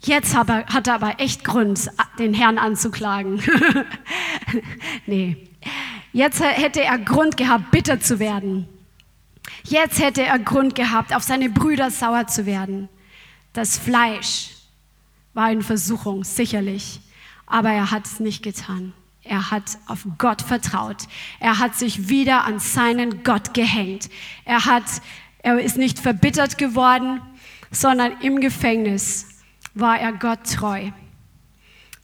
[SPEAKER 2] Jetzt hat er aber echt Grund, den Herrn anzuklagen. nee. Jetzt hätte er Grund gehabt, bitter zu werden. Jetzt hätte er Grund gehabt, auf seine Brüder sauer zu werden. Das Fleisch war in Versuchung, sicherlich. Aber er hat es nicht getan. Er hat auf Gott vertraut. Er hat sich wieder an seinen Gott gehängt. Er, hat, er ist nicht verbittert geworden, sondern im Gefängnis war er Gott treu.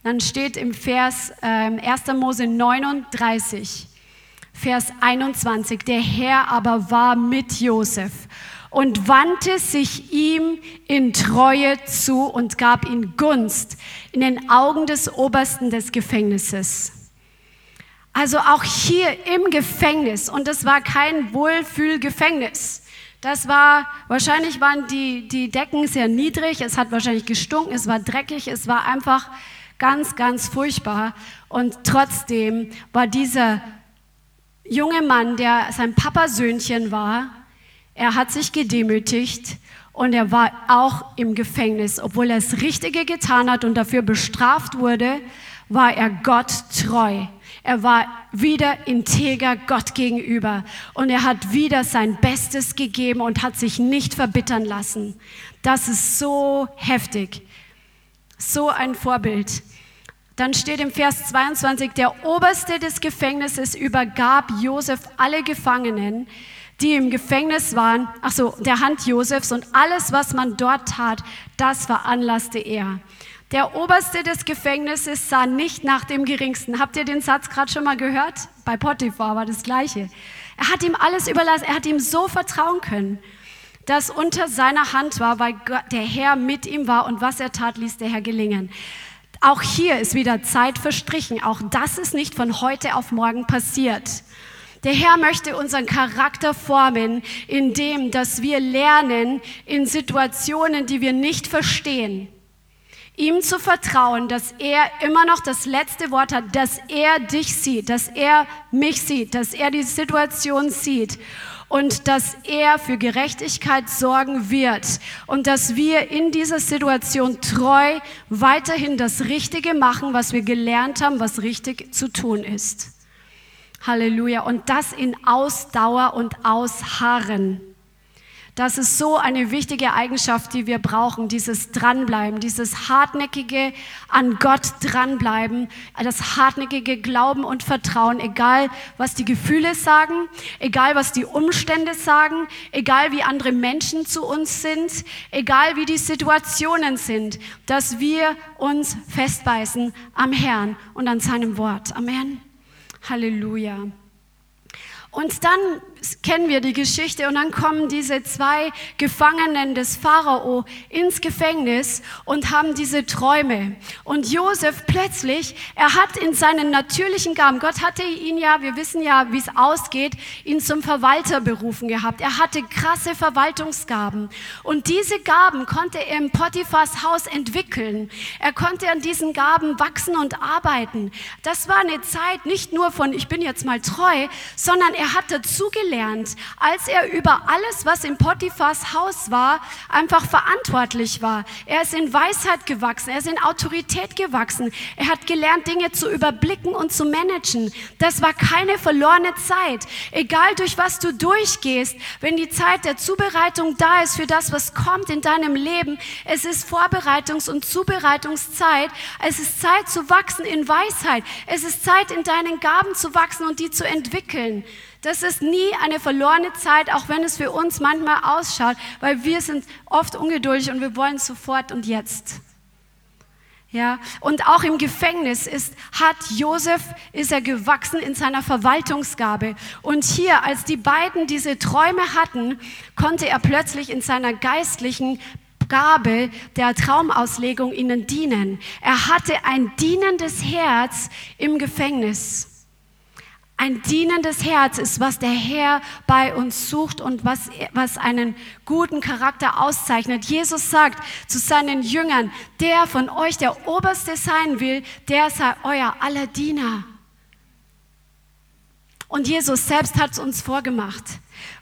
[SPEAKER 2] Dann steht im Vers äh, 1. Mose 39, Vers 21, der Herr aber war mit Josef und wandte sich ihm in Treue zu und gab ihm Gunst in den Augen des Obersten des Gefängnisses. Also auch hier im Gefängnis, und das war kein Wohlfühlgefängnis. Das war, wahrscheinlich waren die, die Decken sehr niedrig, es hat wahrscheinlich gestunken, es war dreckig, es war einfach ganz, ganz furchtbar. Und trotzdem war dieser junge Mann, der sein Papasöhnchen war, er hat sich gedemütigt und er war auch im Gefängnis. Obwohl er das Richtige getan hat und dafür bestraft wurde, war er Gott treu. Er war wieder integer Gott gegenüber und er hat wieder sein Bestes gegeben und hat sich nicht verbittern lassen. Das ist so heftig. So ein Vorbild. Dann steht im Vers 22, der Oberste des Gefängnisses übergab Josef alle Gefangenen, die im Gefängnis waren, ach so, der Hand Josefs und alles, was man dort tat, das veranlasste er. Der Oberste des Gefängnisses sah nicht nach dem Geringsten. Habt ihr den Satz gerade schon mal gehört? Bei Potiphar war das Gleiche. Er hat ihm alles überlassen. Er hat ihm so vertrauen können. das unter seiner Hand war, weil der Herr mit ihm war und was er tat, ließ der Herr gelingen. Auch hier ist wieder Zeit verstrichen. Auch das ist nicht von heute auf morgen passiert. Der Herr möchte unseren Charakter formen, indem, dass wir lernen in Situationen, die wir nicht verstehen, ihm zu vertrauen, dass er immer noch das letzte Wort hat, dass er dich sieht, dass er mich sieht, dass er die Situation sieht und dass er für Gerechtigkeit sorgen wird und dass wir in dieser Situation treu weiterhin das Richtige machen, was wir gelernt haben, was richtig zu tun ist. Halleluja. Und das in Ausdauer und Ausharren. Das ist so eine wichtige Eigenschaft, die wir brauchen, dieses Dranbleiben, dieses hartnäckige an Gott dranbleiben, das hartnäckige Glauben und Vertrauen, egal was die Gefühle sagen, egal was die Umstände sagen, egal wie andere Menschen zu uns sind, egal wie die Situationen sind, dass wir uns festbeißen am Herrn und an seinem Wort. Amen. Halleluja. Und dann kennen wir die Geschichte und dann kommen diese zwei Gefangenen des Pharao ins Gefängnis und haben diese Träume. Und Josef plötzlich, er hat in seinen natürlichen Gaben, Gott hatte ihn ja, wir wissen ja, wie es ausgeht, ihn zum Verwalter berufen gehabt. Er hatte krasse Verwaltungsgaben. Und diese Gaben konnte er im Potiphas Haus entwickeln. Er konnte an diesen Gaben wachsen und arbeiten. Das war eine Zeit nicht nur von, ich bin jetzt mal treu, sondern er hat dazugelernt, kennengelernt, als er über alles, was in Potiphas Haus war, einfach verantwortlich war. Er ist in Weisheit gewachsen, er ist in Autorität gewachsen. Er hat gelernt, Dinge zu überblicken und zu managen. Das war keine verlorene Zeit. Egal durch was du durchgehst, wenn die Zeit der Zubereitung da ist für das, was kommt in deinem Leben, es ist Vorbereitungs- und Zubereitungszeit. Es ist Zeit zu wachsen in Weisheit. Es ist Zeit, in deinen Gaben zu wachsen und die zu entwickeln. Das ist nie eine verlorene Zeit, auch wenn es für uns manchmal ausschaut, weil wir sind oft ungeduldig und wir wollen sofort und jetzt. Ja, und auch im Gefängnis ist, hat Josef, ist er gewachsen in seiner Verwaltungsgabe. Und hier, als die beiden diese Träume hatten, konnte er plötzlich in seiner geistlichen Gabe der Traumauslegung ihnen dienen. Er hatte ein dienendes Herz im Gefängnis. Ein dienendes Herz ist, was der Herr bei uns sucht und was, was einen guten Charakter auszeichnet. Jesus sagt zu seinen Jüngern, der von euch der Oberste sein will, der sei euer aller Diener. Und Jesus selbst hat es uns vorgemacht.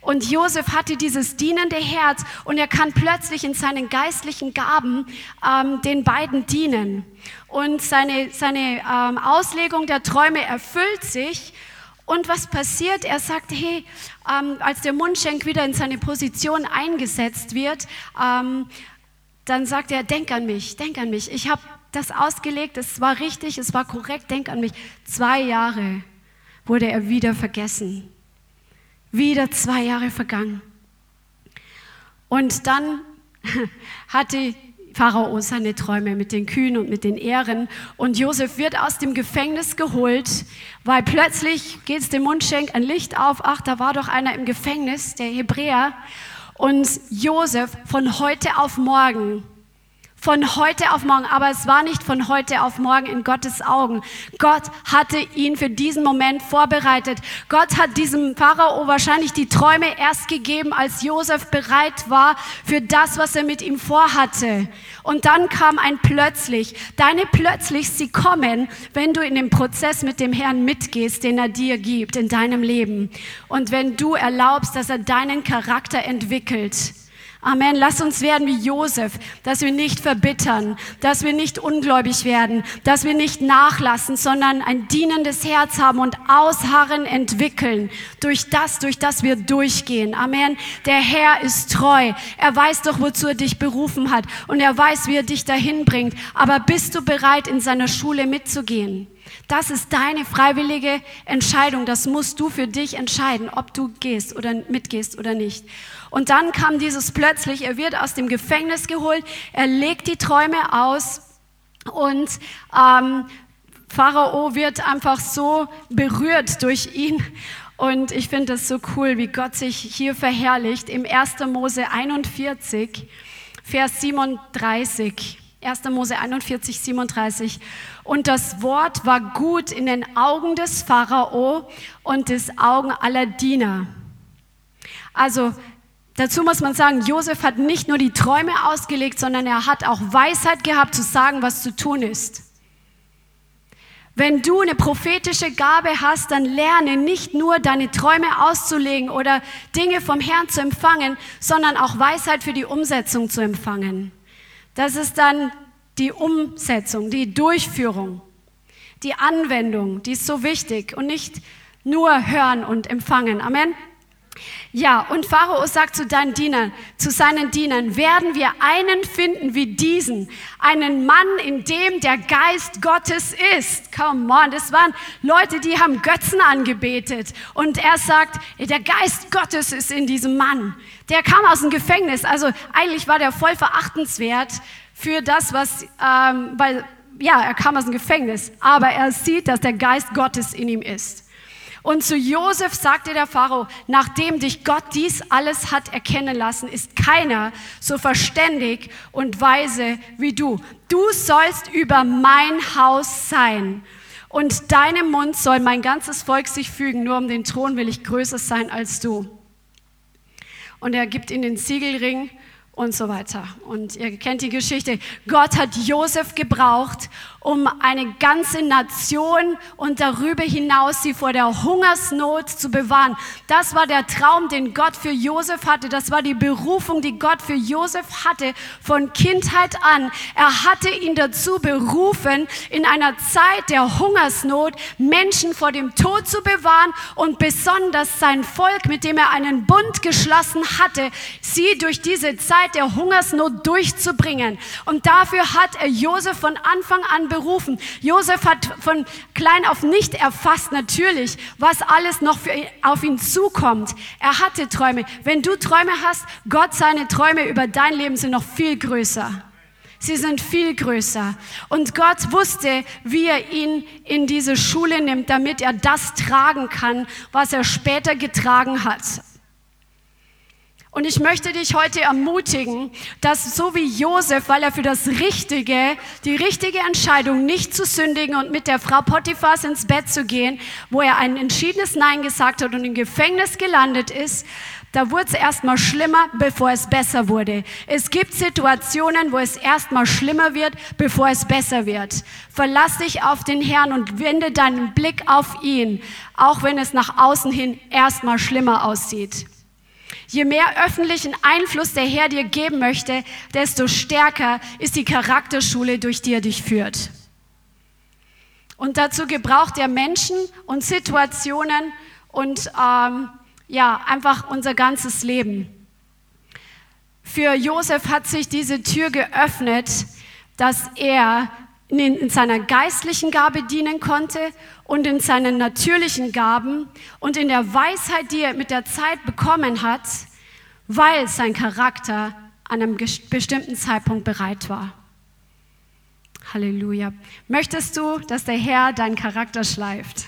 [SPEAKER 2] Und Josef hatte dieses dienende Herz und er kann plötzlich in seinen geistlichen Gaben ähm, den beiden dienen. Und seine, seine ähm, Auslegung der Träume erfüllt sich und was passiert? Er sagt, hey, ähm, als der Mundschenk wieder in seine Position eingesetzt wird, ähm, dann sagt er, denk an mich, denk an mich. Ich habe das ausgelegt, es war richtig, es war korrekt, denk an mich. Zwei Jahre wurde er wieder vergessen. Wieder zwei Jahre vergangen. Und dann hatte Pharao seine Träume mit den Kühen und mit den Ehren. Und Josef wird aus dem Gefängnis geholt, weil plötzlich geht es dem Mundschenk ein Licht auf. Ach, da war doch einer im Gefängnis, der Hebräer. Und Josef von heute auf morgen von heute auf morgen, aber es war nicht von heute auf morgen in Gottes Augen. Gott hatte ihn für diesen Moment vorbereitet. Gott hat diesem Pharao wahrscheinlich die Träume erst gegeben, als Josef bereit war für das, was er mit ihm vorhatte. Und dann kam ein plötzlich. Deine plötzlich, sie kommen, wenn du in den Prozess mit dem Herrn mitgehst, den er dir gibt in deinem Leben. Und wenn du erlaubst, dass er deinen Charakter entwickelt. Amen. Lass uns werden wie Josef, dass wir nicht verbittern, dass wir nicht ungläubig werden, dass wir nicht nachlassen, sondern ein dienendes Herz haben und Ausharren entwickeln durch das, durch das wir durchgehen. Amen. Der Herr ist treu. Er weiß doch, wozu er dich berufen hat und er weiß, wie er dich dahin bringt. Aber bist du bereit, in seiner Schule mitzugehen? Das ist deine freiwillige Entscheidung. Das musst du für dich entscheiden, ob du gehst oder mitgehst oder nicht. Und dann kam dieses plötzlich, er wird aus dem Gefängnis geholt, er legt die Träume aus und ähm, Pharao wird einfach so berührt durch ihn Und ich finde es so cool, wie Gott sich hier verherrlicht im 1. Mose 41, Vers 37. 1. Mose 41, 37. Und das Wort war gut in den Augen des Pharao und des Augen aller Diener. Also dazu muss man sagen, Josef hat nicht nur die Träume ausgelegt, sondern er hat auch Weisheit gehabt zu sagen, was zu tun ist. Wenn du eine prophetische Gabe hast, dann lerne nicht nur deine Träume auszulegen oder Dinge vom Herrn zu empfangen, sondern auch Weisheit für die Umsetzung zu empfangen. Das ist dann die Umsetzung, die Durchführung, die Anwendung, die ist so wichtig und nicht nur hören und empfangen. Amen. Ja, und Pharao sagt zu deinen Dienern, zu seinen Dienern, werden wir einen finden wie diesen, einen Mann, in dem der Geist Gottes ist. Come on, das waren Leute, die haben Götzen angebetet. Und er sagt, der Geist Gottes ist in diesem Mann. Der kam aus dem Gefängnis, also eigentlich war der voll verachtenswert für das, was, ähm, weil, ja, er kam aus dem Gefängnis, aber er sieht, dass der Geist Gottes in ihm ist. Und zu Josef sagte der Pharao, nachdem dich Gott dies alles hat erkennen lassen, ist keiner so verständig und weise wie du. Du sollst über mein Haus sein. Und deinem Mund soll mein ganzes Volk sich fügen, nur um den Thron will ich größer sein als du. Und er gibt ihm den Siegelring und so weiter. Und ihr kennt die Geschichte. Gott hat Josef gebraucht, um eine ganze Nation und darüber hinaus sie vor der Hungersnot zu bewahren. Das war der Traum, den Gott für Josef hatte. Das war die Berufung, die Gott für Josef hatte von Kindheit an. Er hatte ihn dazu berufen, in einer Zeit der Hungersnot Menschen vor dem Tod zu bewahren und besonders sein Volk, mit dem er einen Bund geschlossen hatte, sie durch diese Zeit der Hungersnot durchzubringen. Und dafür hat er Josef von Anfang an berufen. Josef hat von klein auf nicht erfasst, natürlich, was alles noch für, auf ihn zukommt. Er hatte Träume. Wenn du Träume hast, Gott seine Träume über dein Leben sind noch viel größer. Sie sind viel größer. Und Gott wusste, wie er ihn in diese Schule nimmt, damit er das tragen kann, was er später getragen hat. Und ich möchte dich heute ermutigen, dass so wie Josef, weil er für das Richtige, die richtige Entscheidung, nicht zu sündigen und mit der Frau Potiphas ins Bett zu gehen, wo er ein entschiedenes Nein gesagt hat und im Gefängnis gelandet ist, da wurde es erstmal schlimmer, bevor es besser wurde. Es gibt Situationen, wo es erstmal schlimmer wird, bevor es besser wird. Verlass dich auf den Herrn und wende deinen Blick auf ihn, auch wenn es nach außen hin erstmal schlimmer aussieht. Je mehr öffentlichen Einfluss der Herr dir geben möchte, desto stärker ist die Charakterschule, durch die er dich führt. Und dazu gebraucht er Menschen und Situationen und ähm, ja, einfach unser ganzes Leben. Für Josef hat sich diese Tür geöffnet, dass er in, in seiner geistlichen Gabe dienen konnte und in seinen natürlichen Gaben und in der Weisheit, die er mit der Zeit bekommen hat, weil sein Charakter an einem bestimmten Zeitpunkt bereit war. Halleluja. Möchtest du, dass der Herr deinen Charakter schleift?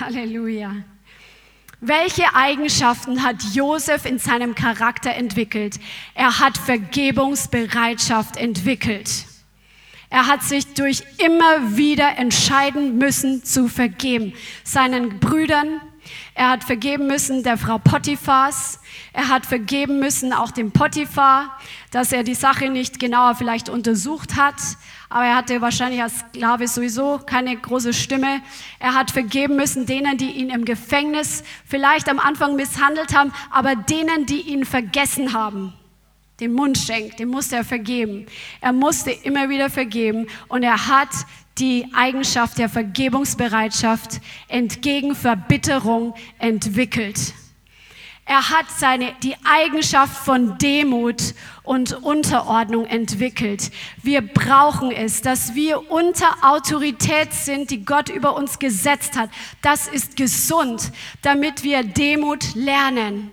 [SPEAKER 2] Halleluja. Welche Eigenschaften hat Josef in seinem Charakter entwickelt? Er hat Vergebungsbereitschaft entwickelt. Er hat sich durch immer wieder entscheiden müssen zu vergeben. Seinen Brüdern, er hat vergeben müssen der Frau Potiphas, er hat vergeben müssen auch dem Potiphar, dass er die Sache nicht genauer vielleicht untersucht hat, aber er hatte wahrscheinlich als Sklave sowieso keine große Stimme. Er hat vergeben müssen denen, die ihn im Gefängnis vielleicht am Anfang misshandelt haben, aber denen, die ihn vergessen haben den Mund schenkt, dem musste er vergeben. Er musste immer wieder vergeben und er hat die Eigenschaft der Vergebungsbereitschaft entgegen Verbitterung entwickelt. Er hat seine, die Eigenschaft von Demut und Unterordnung entwickelt. Wir brauchen es, dass wir unter Autorität sind, die Gott über uns gesetzt hat. Das ist gesund, damit wir Demut lernen.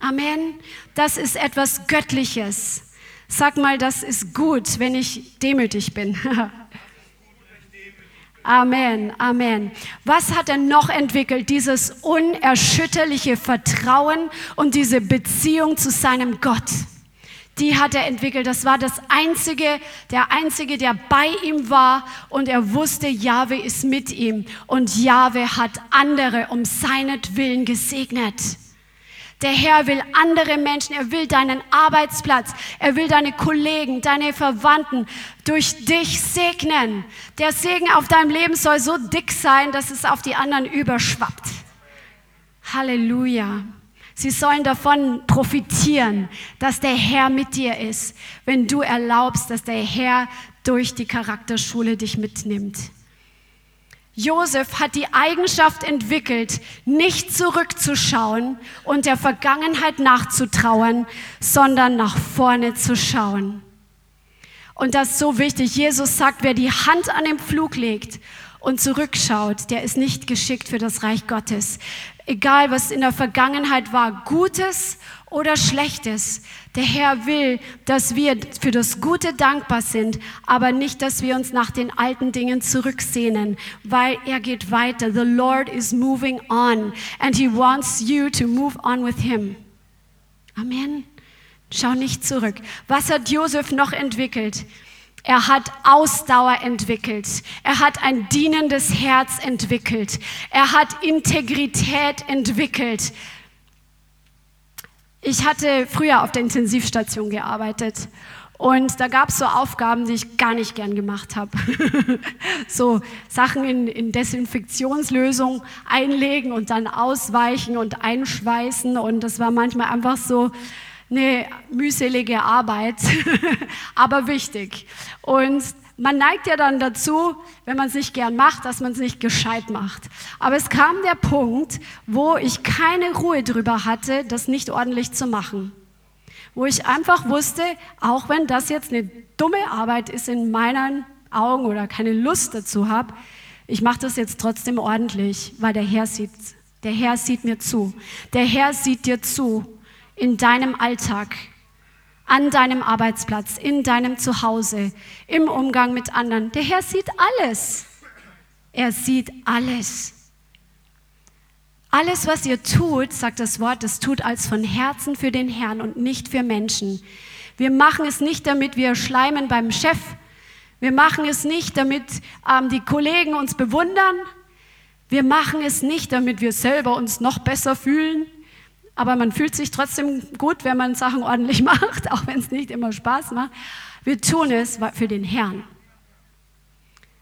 [SPEAKER 2] Amen. Das ist etwas Göttliches. Sag mal, das ist gut, wenn ich demütig bin. Amen, Amen. Was hat er noch entwickelt? Dieses unerschütterliche Vertrauen und diese Beziehung zu seinem Gott. Die hat er entwickelt. Das war das einzige, der einzige, der bei ihm war und er wusste, Jahwe ist mit ihm und Jahwe hat andere um seinetwillen gesegnet. Der Herr will andere Menschen, er will deinen Arbeitsplatz, er will deine Kollegen, deine Verwandten durch dich segnen. Der Segen auf deinem Leben soll so dick sein, dass es auf die anderen überschwappt. Halleluja. Sie sollen davon profitieren, dass der Herr mit dir ist, wenn du erlaubst, dass der Herr durch die Charakterschule dich mitnimmt. Josef hat die Eigenschaft entwickelt, nicht zurückzuschauen und der Vergangenheit nachzutrauern, sondern nach vorne zu schauen. Und das ist so wichtig. Jesus sagt, wer die Hand an den Flug legt und zurückschaut, der ist nicht geschickt für das Reich Gottes. Egal, was in der Vergangenheit war, Gutes oder Schlechtes. Der Herr will, dass wir für das Gute dankbar sind, aber nicht, dass wir uns nach den alten Dingen zurücksehnen, weil er geht weiter. The Lord is moving on and he wants you to move on with him. Amen. Schau nicht zurück. Was hat Josef noch entwickelt? Er hat Ausdauer entwickelt. Er hat ein dienendes Herz entwickelt. Er hat Integrität entwickelt. Ich hatte früher auf der Intensivstation gearbeitet und da gab es so Aufgaben, die ich gar nicht gern gemacht habe. so Sachen in, in Desinfektionslösung einlegen und dann ausweichen und einschweißen und das war manchmal einfach so, eine mühselige Arbeit, aber wichtig. Und man neigt ja dann dazu, wenn man es nicht gern macht, dass man es nicht gescheit macht. Aber es kam der Punkt, wo ich keine Ruhe drüber hatte, das nicht ordentlich zu machen. Wo ich einfach wusste, auch wenn das jetzt eine dumme Arbeit ist in meinen Augen oder keine Lust dazu habe, ich mache das jetzt trotzdem ordentlich, weil der Herr sieht, der Herr sieht mir zu. Der Herr sieht dir zu in deinem Alltag, an deinem Arbeitsplatz, in deinem Zuhause, im Umgang mit anderen. Der Herr sieht alles. Er sieht alles. Alles, was ihr tut, sagt das Wort, das tut als von Herzen für den Herrn und nicht für Menschen. Wir machen es nicht, damit wir schleimen beim Chef. Wir machen es nicht, damit ähm, die Kollegen uns bewundern. Wir machen es nicht, damit wir selber uns noch besser fühlen aber man fühlt sich trotzdem gut, wenn man Sachen ordentlich macht, auch wenn es nicht immer Spaß macht. Wir tun es für den Herrn.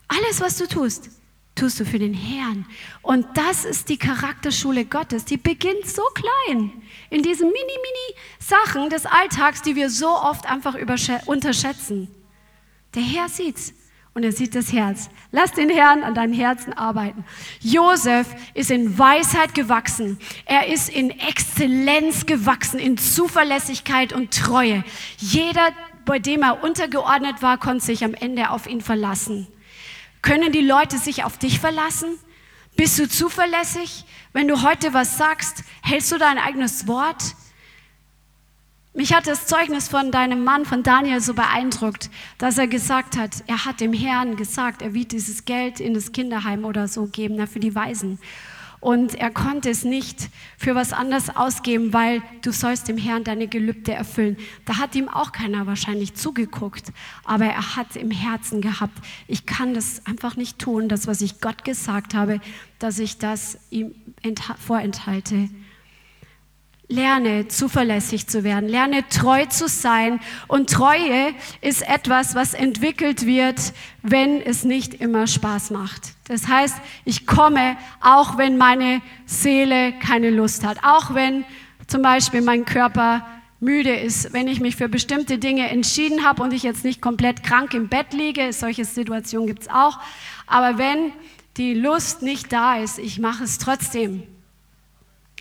[SPEAKER 2] Alles, was du tust, tust du für den Herrn. Und das ist die Charakterschule Gottes. Die beginnt so klein, in diesen mini-mini-Sachen des Alltags, die wir so oft einfach unterschätzen. Der Herr sieht's und er sieht das Herz. Lass den Herrn an deinem Herzen arbeiten. Josef ist in Weisheit gewachsen. Er ist in Exzellenz gewachsen, in Zuverlässigkeit und Treue. Jeder, bei dem er untergeordnet war, konnte sich am Ende auf ihn verlassen. Können die Leute sich auf dich verlassen? Bist du zuverlässig? Wenn du heute was sagst, hältst du dein eigenes Wort? Mich hat das Zeugnis von deinem Mann, von Daniel, so beeindruckt, dass er gesagt hat, er hat dem Herrn gesagt, er wird dieses Geld in das Kinderheim oder so geben, für die Waisen. Und er konnte es nicht für was anderes ausgeben, weil du sollst dem Herrn deine Gelübde erfüllen. Da hat ihm auch keiner wahrscheinlich zugeguckt, aber er hat im Herzen gehabt, ich kann das einfach nicht tun, das, was ich Gott gesagt habe, dass ich das ihm vorenthalte. Lerne zuverlässig zu werden, lerne treu zu sein. Und Treue ist etwas, was entwickelt wird, wenn es nicht immer Spaß macht. Das heißt, ich komme, auch wenn meine Seele keine Lust hat, auch wenn zum Beispiel mein Körper müde ist, wenn ich mich für bestimmte Dinge entschieden habe und ich jetzt nicht komplett krank im Bett liege, solche Situationen gibt es auch, aber wenn die Lust nicht da ist, ich mache es trotzdem.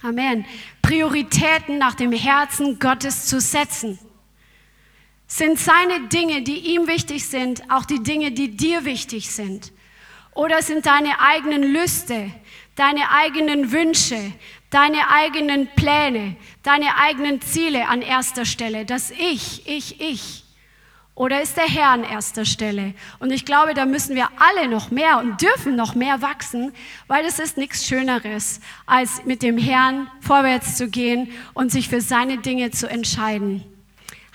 [SPEAKER 2] Amen. Prioritäten nach dem Herzen Gottes zu setzen. Sind seine Dinge, die ihm wichtig sind, auch die Dinge, die dir wichtig sind? Oder sind deine eigenen Lüste, deine eigenen Wünsche, deine eigenen Pläne, deine eigenen Ziele an erster Stelle? Das Ich, ich, ich. Oder ist der Herr an erster Stelle? Und ich glaube, da müssen wir alle noch mehr und dürfen noch mehr wachsen, weil es ist nichts Schöneres, als mit dem Herrn vorwärts zu gehen und sich für seine Dinge zu entscheiden.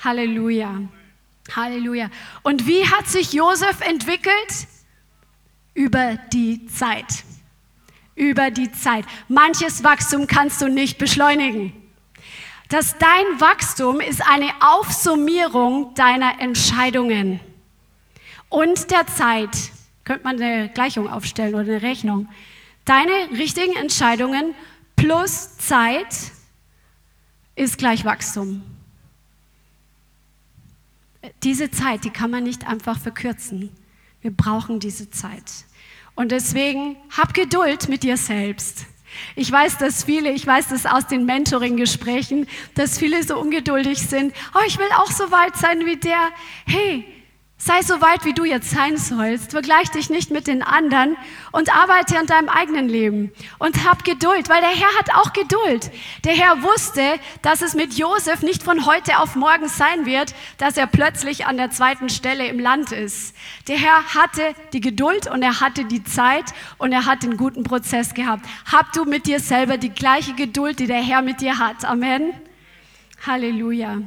[SPEAKER 2] Halleluja. Halleluja. Und wie hat sich Josef entwickelt? Über die Zeit. Über die Zeit. Manches Wachstum kannst du nicht beschleunigen dass dein Wachstum ist eine Aufsummierung deiner Entscheidungen und der Zeit. Könnte man eine Gleichung aufstellen oder eine Rechnung. Deine richtigen Entscheidungen plus Zeit ist gleich Wachstum. Diese Zeit, die kann man nicht einfach verkürzen. Wir brauchen diese Zeit. Und deswegen hab Geduld mit dir selbst. Ich weiß, dass viele, ich weiß das aus den Mentoring-Gesprächen, dass viele so ungeduldig sind. Oh, ich will auch so weit sein wie der. Hey, Sei so weit, wie du jetzt sein sollst. Vergleich dich nicht mit den anderen und arbeite an deinem eigenen Leben. Und hab Geduld, weil der Herr hat auch Geduld. Der Herr wusste, dass es mit Josef nicht von heute auf morgen sein wird, dass er plötzlich an der zweiten Stelle im Land ist. Der Herr hatte die Geduld und er hatte die Zeit und er hat den guten Prozess gehabt. Hab du mit dir selber die gleiche Geduld, die der Herr mit dir hat. Amen. Halleluja.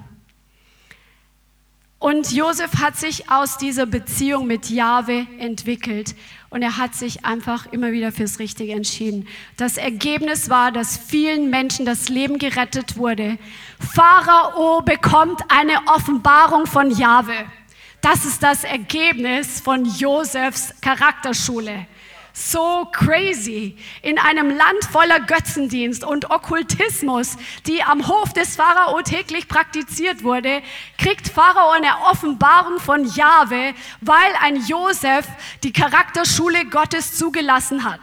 [SPEAKER 2] Und Josef hat sich aus dieser Beziehung mit Jahwe entwickelt und er hat sich einfach immer wieder fürs Richtige entschieden. Das Ergebnis war, dass vielen Menschen das Leben gerettet wurde. Pharao bekommt eine Offenbarung von Jahwe. Das ist das Ergebnis von Josefs Charakterschule so crazy. In einem Land voller Götzendienst und Okkultismus, die am Hof des Pharao täglich praktiziert wurde, kriegt Pharao eine Offenbarung von Jahwe, weil ein Josef die Charakterschule Gottes zugelassen hat.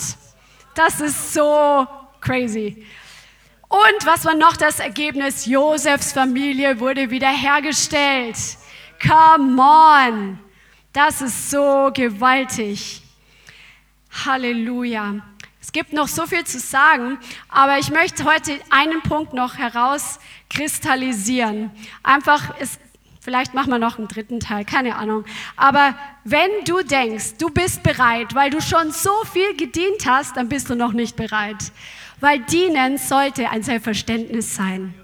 [SPEAKER 2] Das ist so crazy. Und was war noch das Ergebnis? Josefs Familie wurde wiederhergestellt. Come on. Das ist so gewaltig. Halleluja. Es gibt noch so viel zu sagen, aber ich möchte heute einen Punkt noch herauskristallisieren. Einfach, es, vielleicht machen wir noch einen dritten Teil, keine Ahnung. Aber wenn du denkst, du bist bereit, weil du schon so viel gedient hast, dann bist du noch nicht bereit. Weil dienen sollte ein Selbstverständnis sein.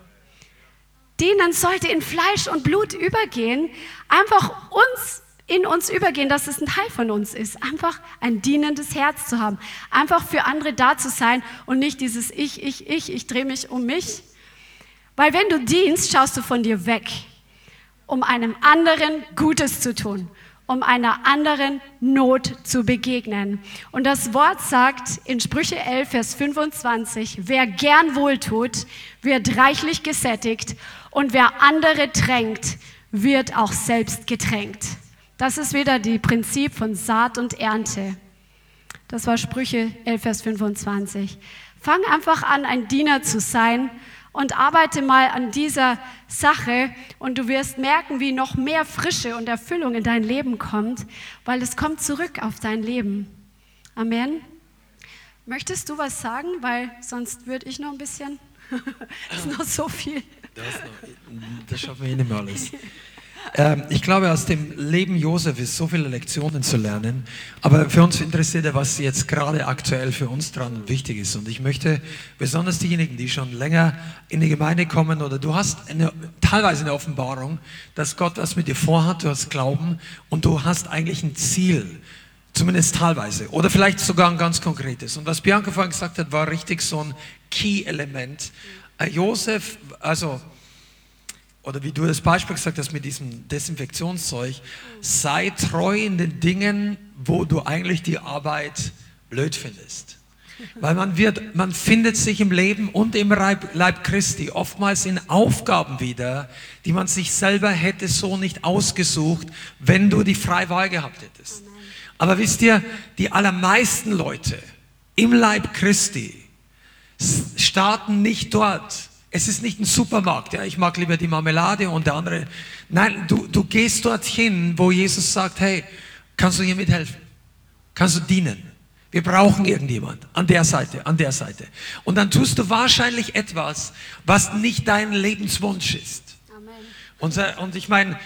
[SPEAKER 2] Dienen sollte in Fleisch und Blut übergehen, einfach uns in uns übergehen, dass es ein Teil von uns ist. Einfach ein dienendes Herz zu haben. Einfach für andere da zu sein und nicht dieses Ich, ich, ich, ich drehe mich um mich. Weil wenn du dienst, schaust du von dir weg, um einem anderen Gutes zu tun, um einer anderen Not zu begegnen. Und das Wort sagt in Sprüche 11, Vers 25, wer gern wohltut, wird reichlich gesättigt und wer andere tränkt, wird auch selbst getränkt. Das ist wieder die Prinzip von Saat und Ernte. Das war Sprüche 11, Vers 25. Fang einfach an, ein Diener zu sein und arbeite mal an dieser Sache und du wirst merken, wie noch mehr Frische und Erfüllung in dein Leben kommt, weil es kommt zurück auf dein Leben. Amen. Möchtest du was sagen? Weil sonst würde ich noch ein bisschen. das ist noch so viel.
[SPEAKER 3] Das, noch, das schaffen wir eh nicht mehr alles. Ähm, ich glaube, aus dem Leben Josef ist so viele Lektionen zu lernen. Aber für uns interessiert was jetzt gerade aktuell für uns dran wichtig ist. Und ich möchte besonders diejenigen, die schon länger in die Gemeinde kommen oder du hast eine, teilweise eine Offenbarung, dass Gott was mit dir vorhat, du hast Glauben und du hast eigentlich ein Ziel. Zumindest teilweise. Oder vielleicht sogar ein ganz konkretes. Und was Bianca vorhin gesagt hat, war richtig so ein Key-Element. Äh, Josef, also oder wie du das Beispiel gesagt hast mit diesem Desinfektionszeug, sei treu in den Dingen, wo du eigentlich die Arbeit blöd findest. Weil man wird, man findet sich im Leben und im Leib, Leib Christi oftmals in Aufgaben wieder, die man sich selber hätte so nicht ausgesucht, wenn du die freie Wahl gehabt hättest. Aber wisst ihr, die allermeisten Leute im Leib Christi starten nicht dort, es ist nicht ein Supermarkt, ja, ich mag lieber die Marmelade und der andere. Nein, du, du gehst dorthin, wo Jesus sagt, hey, kannst du hier mithelfen? Kannst du dienen? Wir brauchen irgendjemand an der Seite, an der Seite. Und dann tust du wahrscheinlich etwas, was nicht dein Lebenswunsch ist. Amen. Und, und ich meine,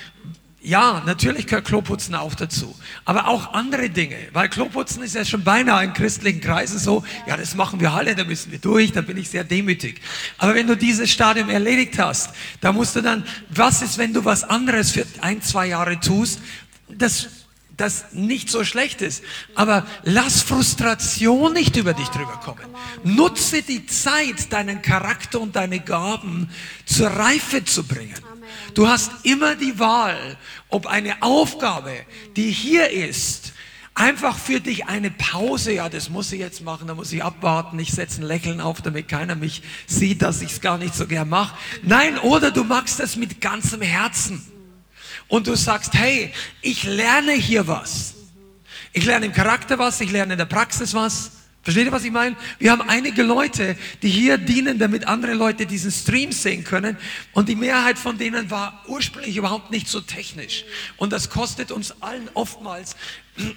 [SPEAKER 3] Ja, natürlich gehört Kloputzen auch dazu. Aber auch andere Dinge. Weil Kloputzen ist ja schon beinahe in christlichen Kreisen so, ja, das machen wir alle, da müssen wir durch, da bin ich sehr demütig. Aber wenn du dieses Stadium erledigt hast, da musst du dann, was ist, wenn du was anderes für ein, zwei Jahre tust, das, das nicht so schlecht ist. Aber lass Frustration nicht über dich drüber kommen. Nutze die Zeit, deinen Charakter und deine Gaben zur Reife zu bringen. Du hast immer die Wahl, ob eine Aufgabe, die hier ist, einfach für dich eine Pause, ja, das muss ich jetzt machen, da muss ich abwarten, ich setze ein Lächeln auf, damit keiner mich sieht, dass ich es gar nicht so gern mache. Nein, oder du machst das mit ganzem Herzen und du sagst, hey, ich lerne hier was. Ich lerne im Charakter was, ich lerne in der Praxis was. Versteht ihr, was ich meine? Wir haben einige Leute, die hier dienen, damit andere Leute diesen Stream sehen können. Und die Mehrheit von denen war ursprünglich überhaupt nicht so technisch. Und das kostet uns allen oftmals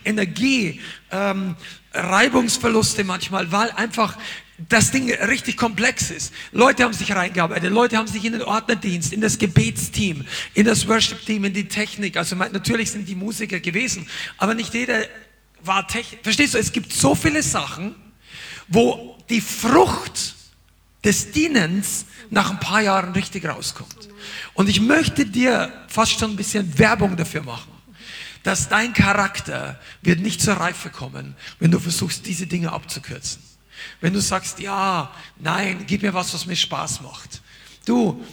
[SPEAKER 3] Energie, ähm, Reibungsverluste manchmal, weil einfach das Ding richtig komplex ist. Leute haben sich reingearbeitet, Leute haben sich in den Ordnerdienst, in das Gebetsteam, in das Worship-Team, in die Technik. Also natürlich sind die Musiker gewesen, aber nicht jeder war Technik. Verstehst du, es gibt so viele Sachen, wo die Frucht des Dienens nach ein paar Jahren richtig rauskommt. Und ich möchte dir fast schon ein bisschen Werbung dafür machen, dass dein Charakter wird nicht zur Reife kommen, wenn du versuchst, diese Dinge abzukürzen. Wenn du sagst, ja, nein, gib mir was, was mir Spaß macht. Du,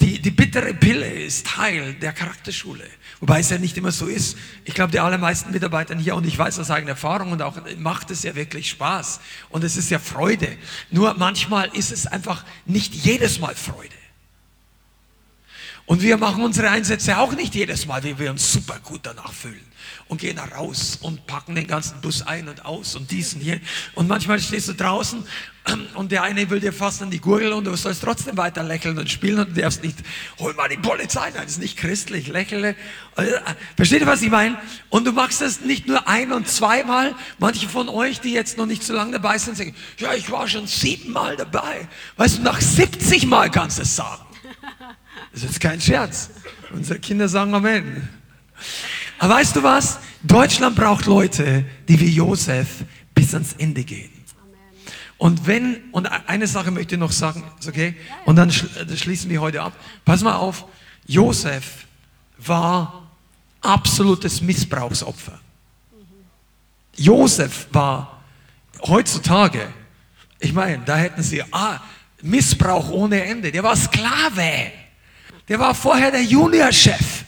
[SPEAKER 3] die, die bittere Pille ist Teil der Charakterschule. Wobei es ja nicht immer so ist. Ich glaube, die allermeisten Mitarbeiter hier, und ich weiß aus eigener Erfahrung, und auch macht es ja wirklich Spaß. Und es ist ja Freude. Nur manchmal ist es einfach nicht jedes Mal Freude. Und wir machen unsere Einsätze auch nicht jedes Mal, wie wir uns super gut danach fühlen und gehen da raus und packen den ganzen Bus ein und aus und diesen hier. Und manchmal stehst du draußen und der eine will dir fast an die Gurgel und du sollst trotzdem weiter lächeln und spielen und du darfst nicht, hol mal die Polizei, nein, das ist nicht christlich, lächle. Versteht ihr, was ich meine? Und du machst das nicht nur ein- und zweimal. Manche von euch, die jetzt noch nicht so lange dabei sind, sagen, ja, ich war schon siebenmal dabei. Weißt du, nach 70 Mal kannst du es sagen. Das ist jetzt kein Scherz. Unsere Kinder sagen Amen. Aber weißt du was? Deutschland braucht Leute, die wie Josef bis ans Ende gehen. Und wenn, und eine Sache möchte ich noch sagen, ist okay? Und dann schließen wir heute ab. Pass mal auf, Josef war absolutes Missbrauchsopfer. Josef war heutzutage, ich meine, da hätten sie ah, Missbrauch ohne Ende. Der war Sklave. Der war vorher der Juniorchef.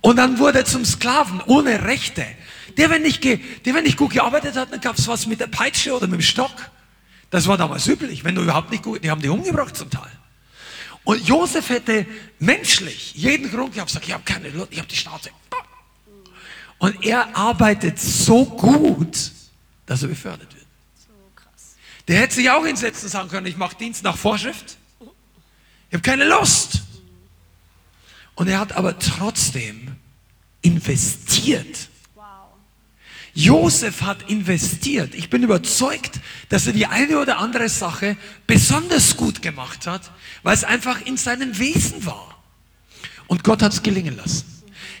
[SPEAKER 3] Und dann wurde er zum Sklaven ohne Rechte. Der, wenn nicht, der, wenn nicht gut gearbeitet hat, dann gab es was mit der Peitsche oder mit dem Stock. Das war damals üblich. Wenn du überhaupt nicht gut, die haben die umgebracht zum Teil. Und Josef hätte menschlich jeden Grund gehabt, sagt, ich habe keine Lust, ich habe die Schnauze. Und er arbeitet so gut, dass er befördert wird. Der hätte sich auch hinsetzen und sagen können, ich mache Dienst nach Vorschrift. Ich habe keine Lust. Und er hat aber trotzdem investiert. Josef hat investiert. Ich bin überzeugt, dass er die eine oder andere Sache besonders gut gemacht hat, weil es einfach in seinem Wesen war. Und Gott hat es gelingen lassen.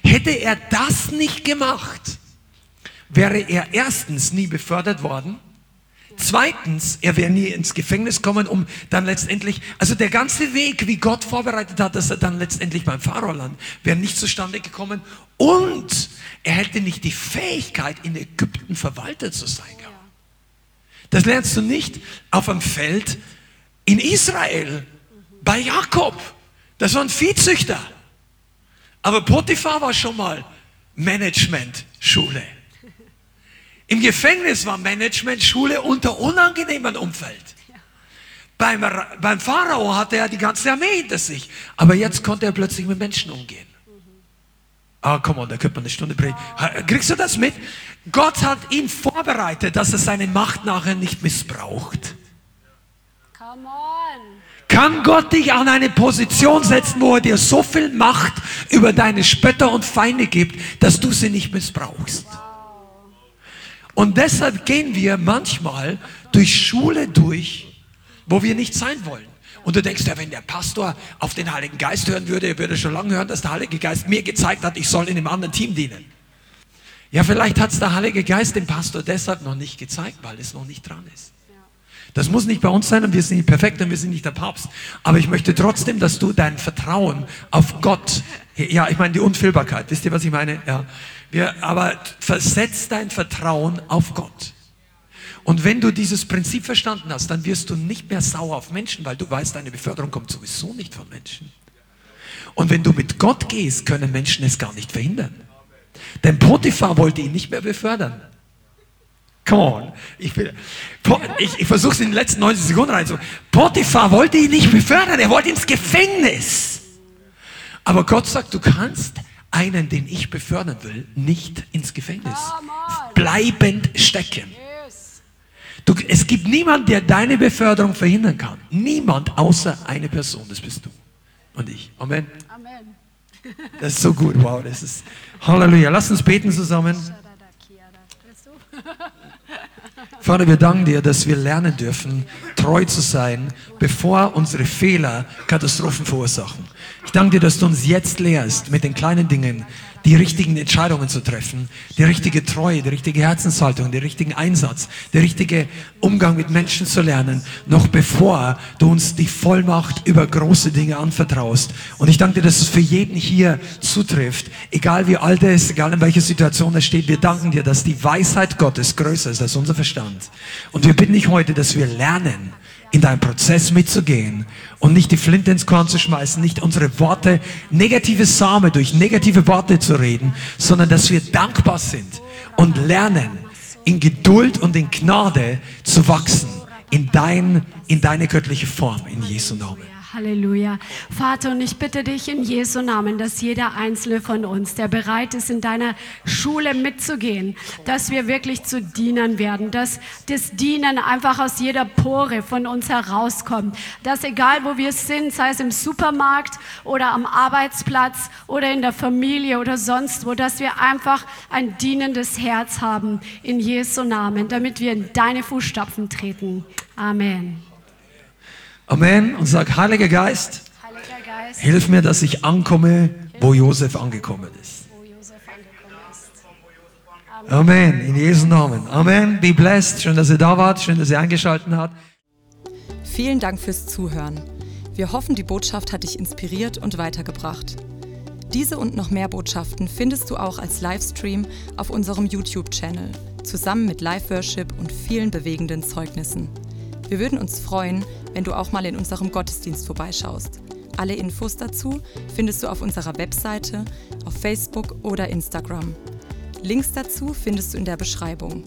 [SPEAKER 3] Hätte er das nicht gemacht, wäre er erstens nie befördert worden Zweitens, er wäre nie ins Gefängnis kommen, um dann letztendlich, also der ganze Weg, wie Gott vorbereitet hat, dass er dann letztendlich beim Pharao landet, wäre nicht zustande gekommen. Und er hätte nicht die Fähigkeit, in Ägypten Verwalter zu sein. Das lernst du nicht auf dem Feld in Israel, bei Jakob. Das war ein Viehzüchter. Aber Potiphar war schon mal Management-Schule. Im Gefängnis war Managementschule unter unangenehmem Umfeld. Beim, beim Pharao hatte er die ganze Armee hinter sich. Aber jetzt konnte er plötzlich mit Menschen umgehen. Ah, komm on, da könnte man eine Stunde predigen. Kriegst du das mit? Gott hat ihn vorbereitet, dass er seine Macht nachher nicht missbraucht. Come on. Kann Gott dich an eine Position setzen, wo er dir so viel Macht über deine Spötter und Feinde gibt, dass du sie nicht missbrauchst? Wow. Und deshalb gehen wir manchmal durch Schule durch, wo wir nicht sein wollen. Und du denkst ja, wenn der Pastor auf den Heiligen Geist hören würde, er würde schon lange hören, dass der Heilige Geist mir gezeigt hat, ich soll in einem anderen Team dienen. Ja, vielleicht hat es der Heilige Geist dem Pastor deshalb noch nicht gezeigt, weil es noch nicht dran ist. Das muss nicht bei uns sein und wir sind nicht perfekt und wir sind nicht der Papst. Aber ich möchte trotzdem, dass du dein Vertrauen auf Gott, ja, ich meine die Unfehlbarkeit, wisst ihr, was ich meine? Ja. Wir, aber versetz dein Vertrauen auf Gott. Und wenn du dieses Prinzip verstanden hast, dann wirst du nicht mehr sauer auf Menschen, weil du weißt, deine Beförderung kommt sowieso nicht von Menschen. Und wenn du mit Gott gehst, können Menschen es gar nicht verhindern. Denn Potiphar wollte ihn nicht mehr befördern. Come on. Ich, ich, ich versuche es in den letzten 90 Sekunden rein. Potiphar wollte ihn nicht befördern, er wollte ins Gefängnis. Aber Gott sagt, du kannst einen, den ich befördern will, nicht ins Gefängnis bleibend stecken. Du, es gibt niemanden, der deine Beförderung verhindern kann. Niemand außer eine Person, das bist du und ich. Amen. Amen. Das ist so gut, wow, das ist Halleluja. Lass uns beten zusammen. Vater, wir danken dir, dass wir lernen dürfen, treu zu sein, bevor unsere Fehler Katastrophen verursachen. Ich danke dir, dass du uns jetzt lehrst mit den kleinen Dingen, die richtigen Entscheidungen zu treffen, die richtige Treue, die richtige Herzenshaltung, den richtigen Einsatz, der richtige Umgang mit Menschen zu lernen, noch bevor du uns die Vollmacht über große Dinge anvertraust. Und ich danke dir, dass es für jeden hier zutrifft, egal wie alt er ist, egal in welcher Situation er steht. Wir danken dir, dass die Weisheit Gottes größer ist als unser Verstand. Und wir bitten dich heute, dass wir lernen, in deinem Prozess mitzugehen und nicht die Flinte ins Korn zu schmeißen, nicht unsere Worte, negative Same durch negative Worte zu reden, sondern dass wir dankbar sind und lernen, in Geduld und in Gnade zu wachsen, in, dein, in deine göttliche Form, in Jesu Namen.
[SPEAKER 2] Halleluja. Vater, und ich bitte dich in Jesu Namen, dass jeder einzelne von uns, der bereit ist, in deiner Schule mitzugehen, dass wir wirklich zu Dienern werden, dass das Dienen einfach aus jeder Pore von uns herauskommt, dass egal wo wir sind, sei es im Supermarkt oder am Arbeitsplatz oder in der Familie oder sonst wo, dass wir einfach ein dienendes Herz haben in Jesu Namen, damit wir in deine Fußstapfen treten. Amen.
[SPEAKER 3] Amen. Und sag, Heiliger Geist, Heiliger Geist hilf mir, dass ich ankomme, wo Josef angekommen ist. Amen. In Jesu Namen. Amen. Be blessed. Schön, dass ihr da wart. Schön, dass ihr eingeschaltet habt.
[SPEAKER 4] Vielen Dank fürs Zuhören. Wir hoffen, die Botschaft hat dich inspiriert und weitergebracht. Diese und noch mehr Botschaften findest du auch als Livestream auf unserem YouTube-Channel, zusammen mit Live-Worship und vielen bewegenden Zeugnissen. Wir würden uns freuen, wenn du auch mal in unserem Gottesdienst vorbeischaust. Alle Infos dazu findest du auf unserer Webseite, auf Facebook oder Instagram. Links dazu findest du in der Beschreibung.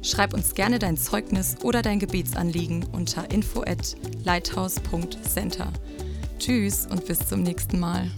[SPEAKER 4] Schreib uns gerne dein Zeugnis oder dein Gebetsanliegen unter info at lighthouse.center. Tschüss und bis zum nächsten Mal.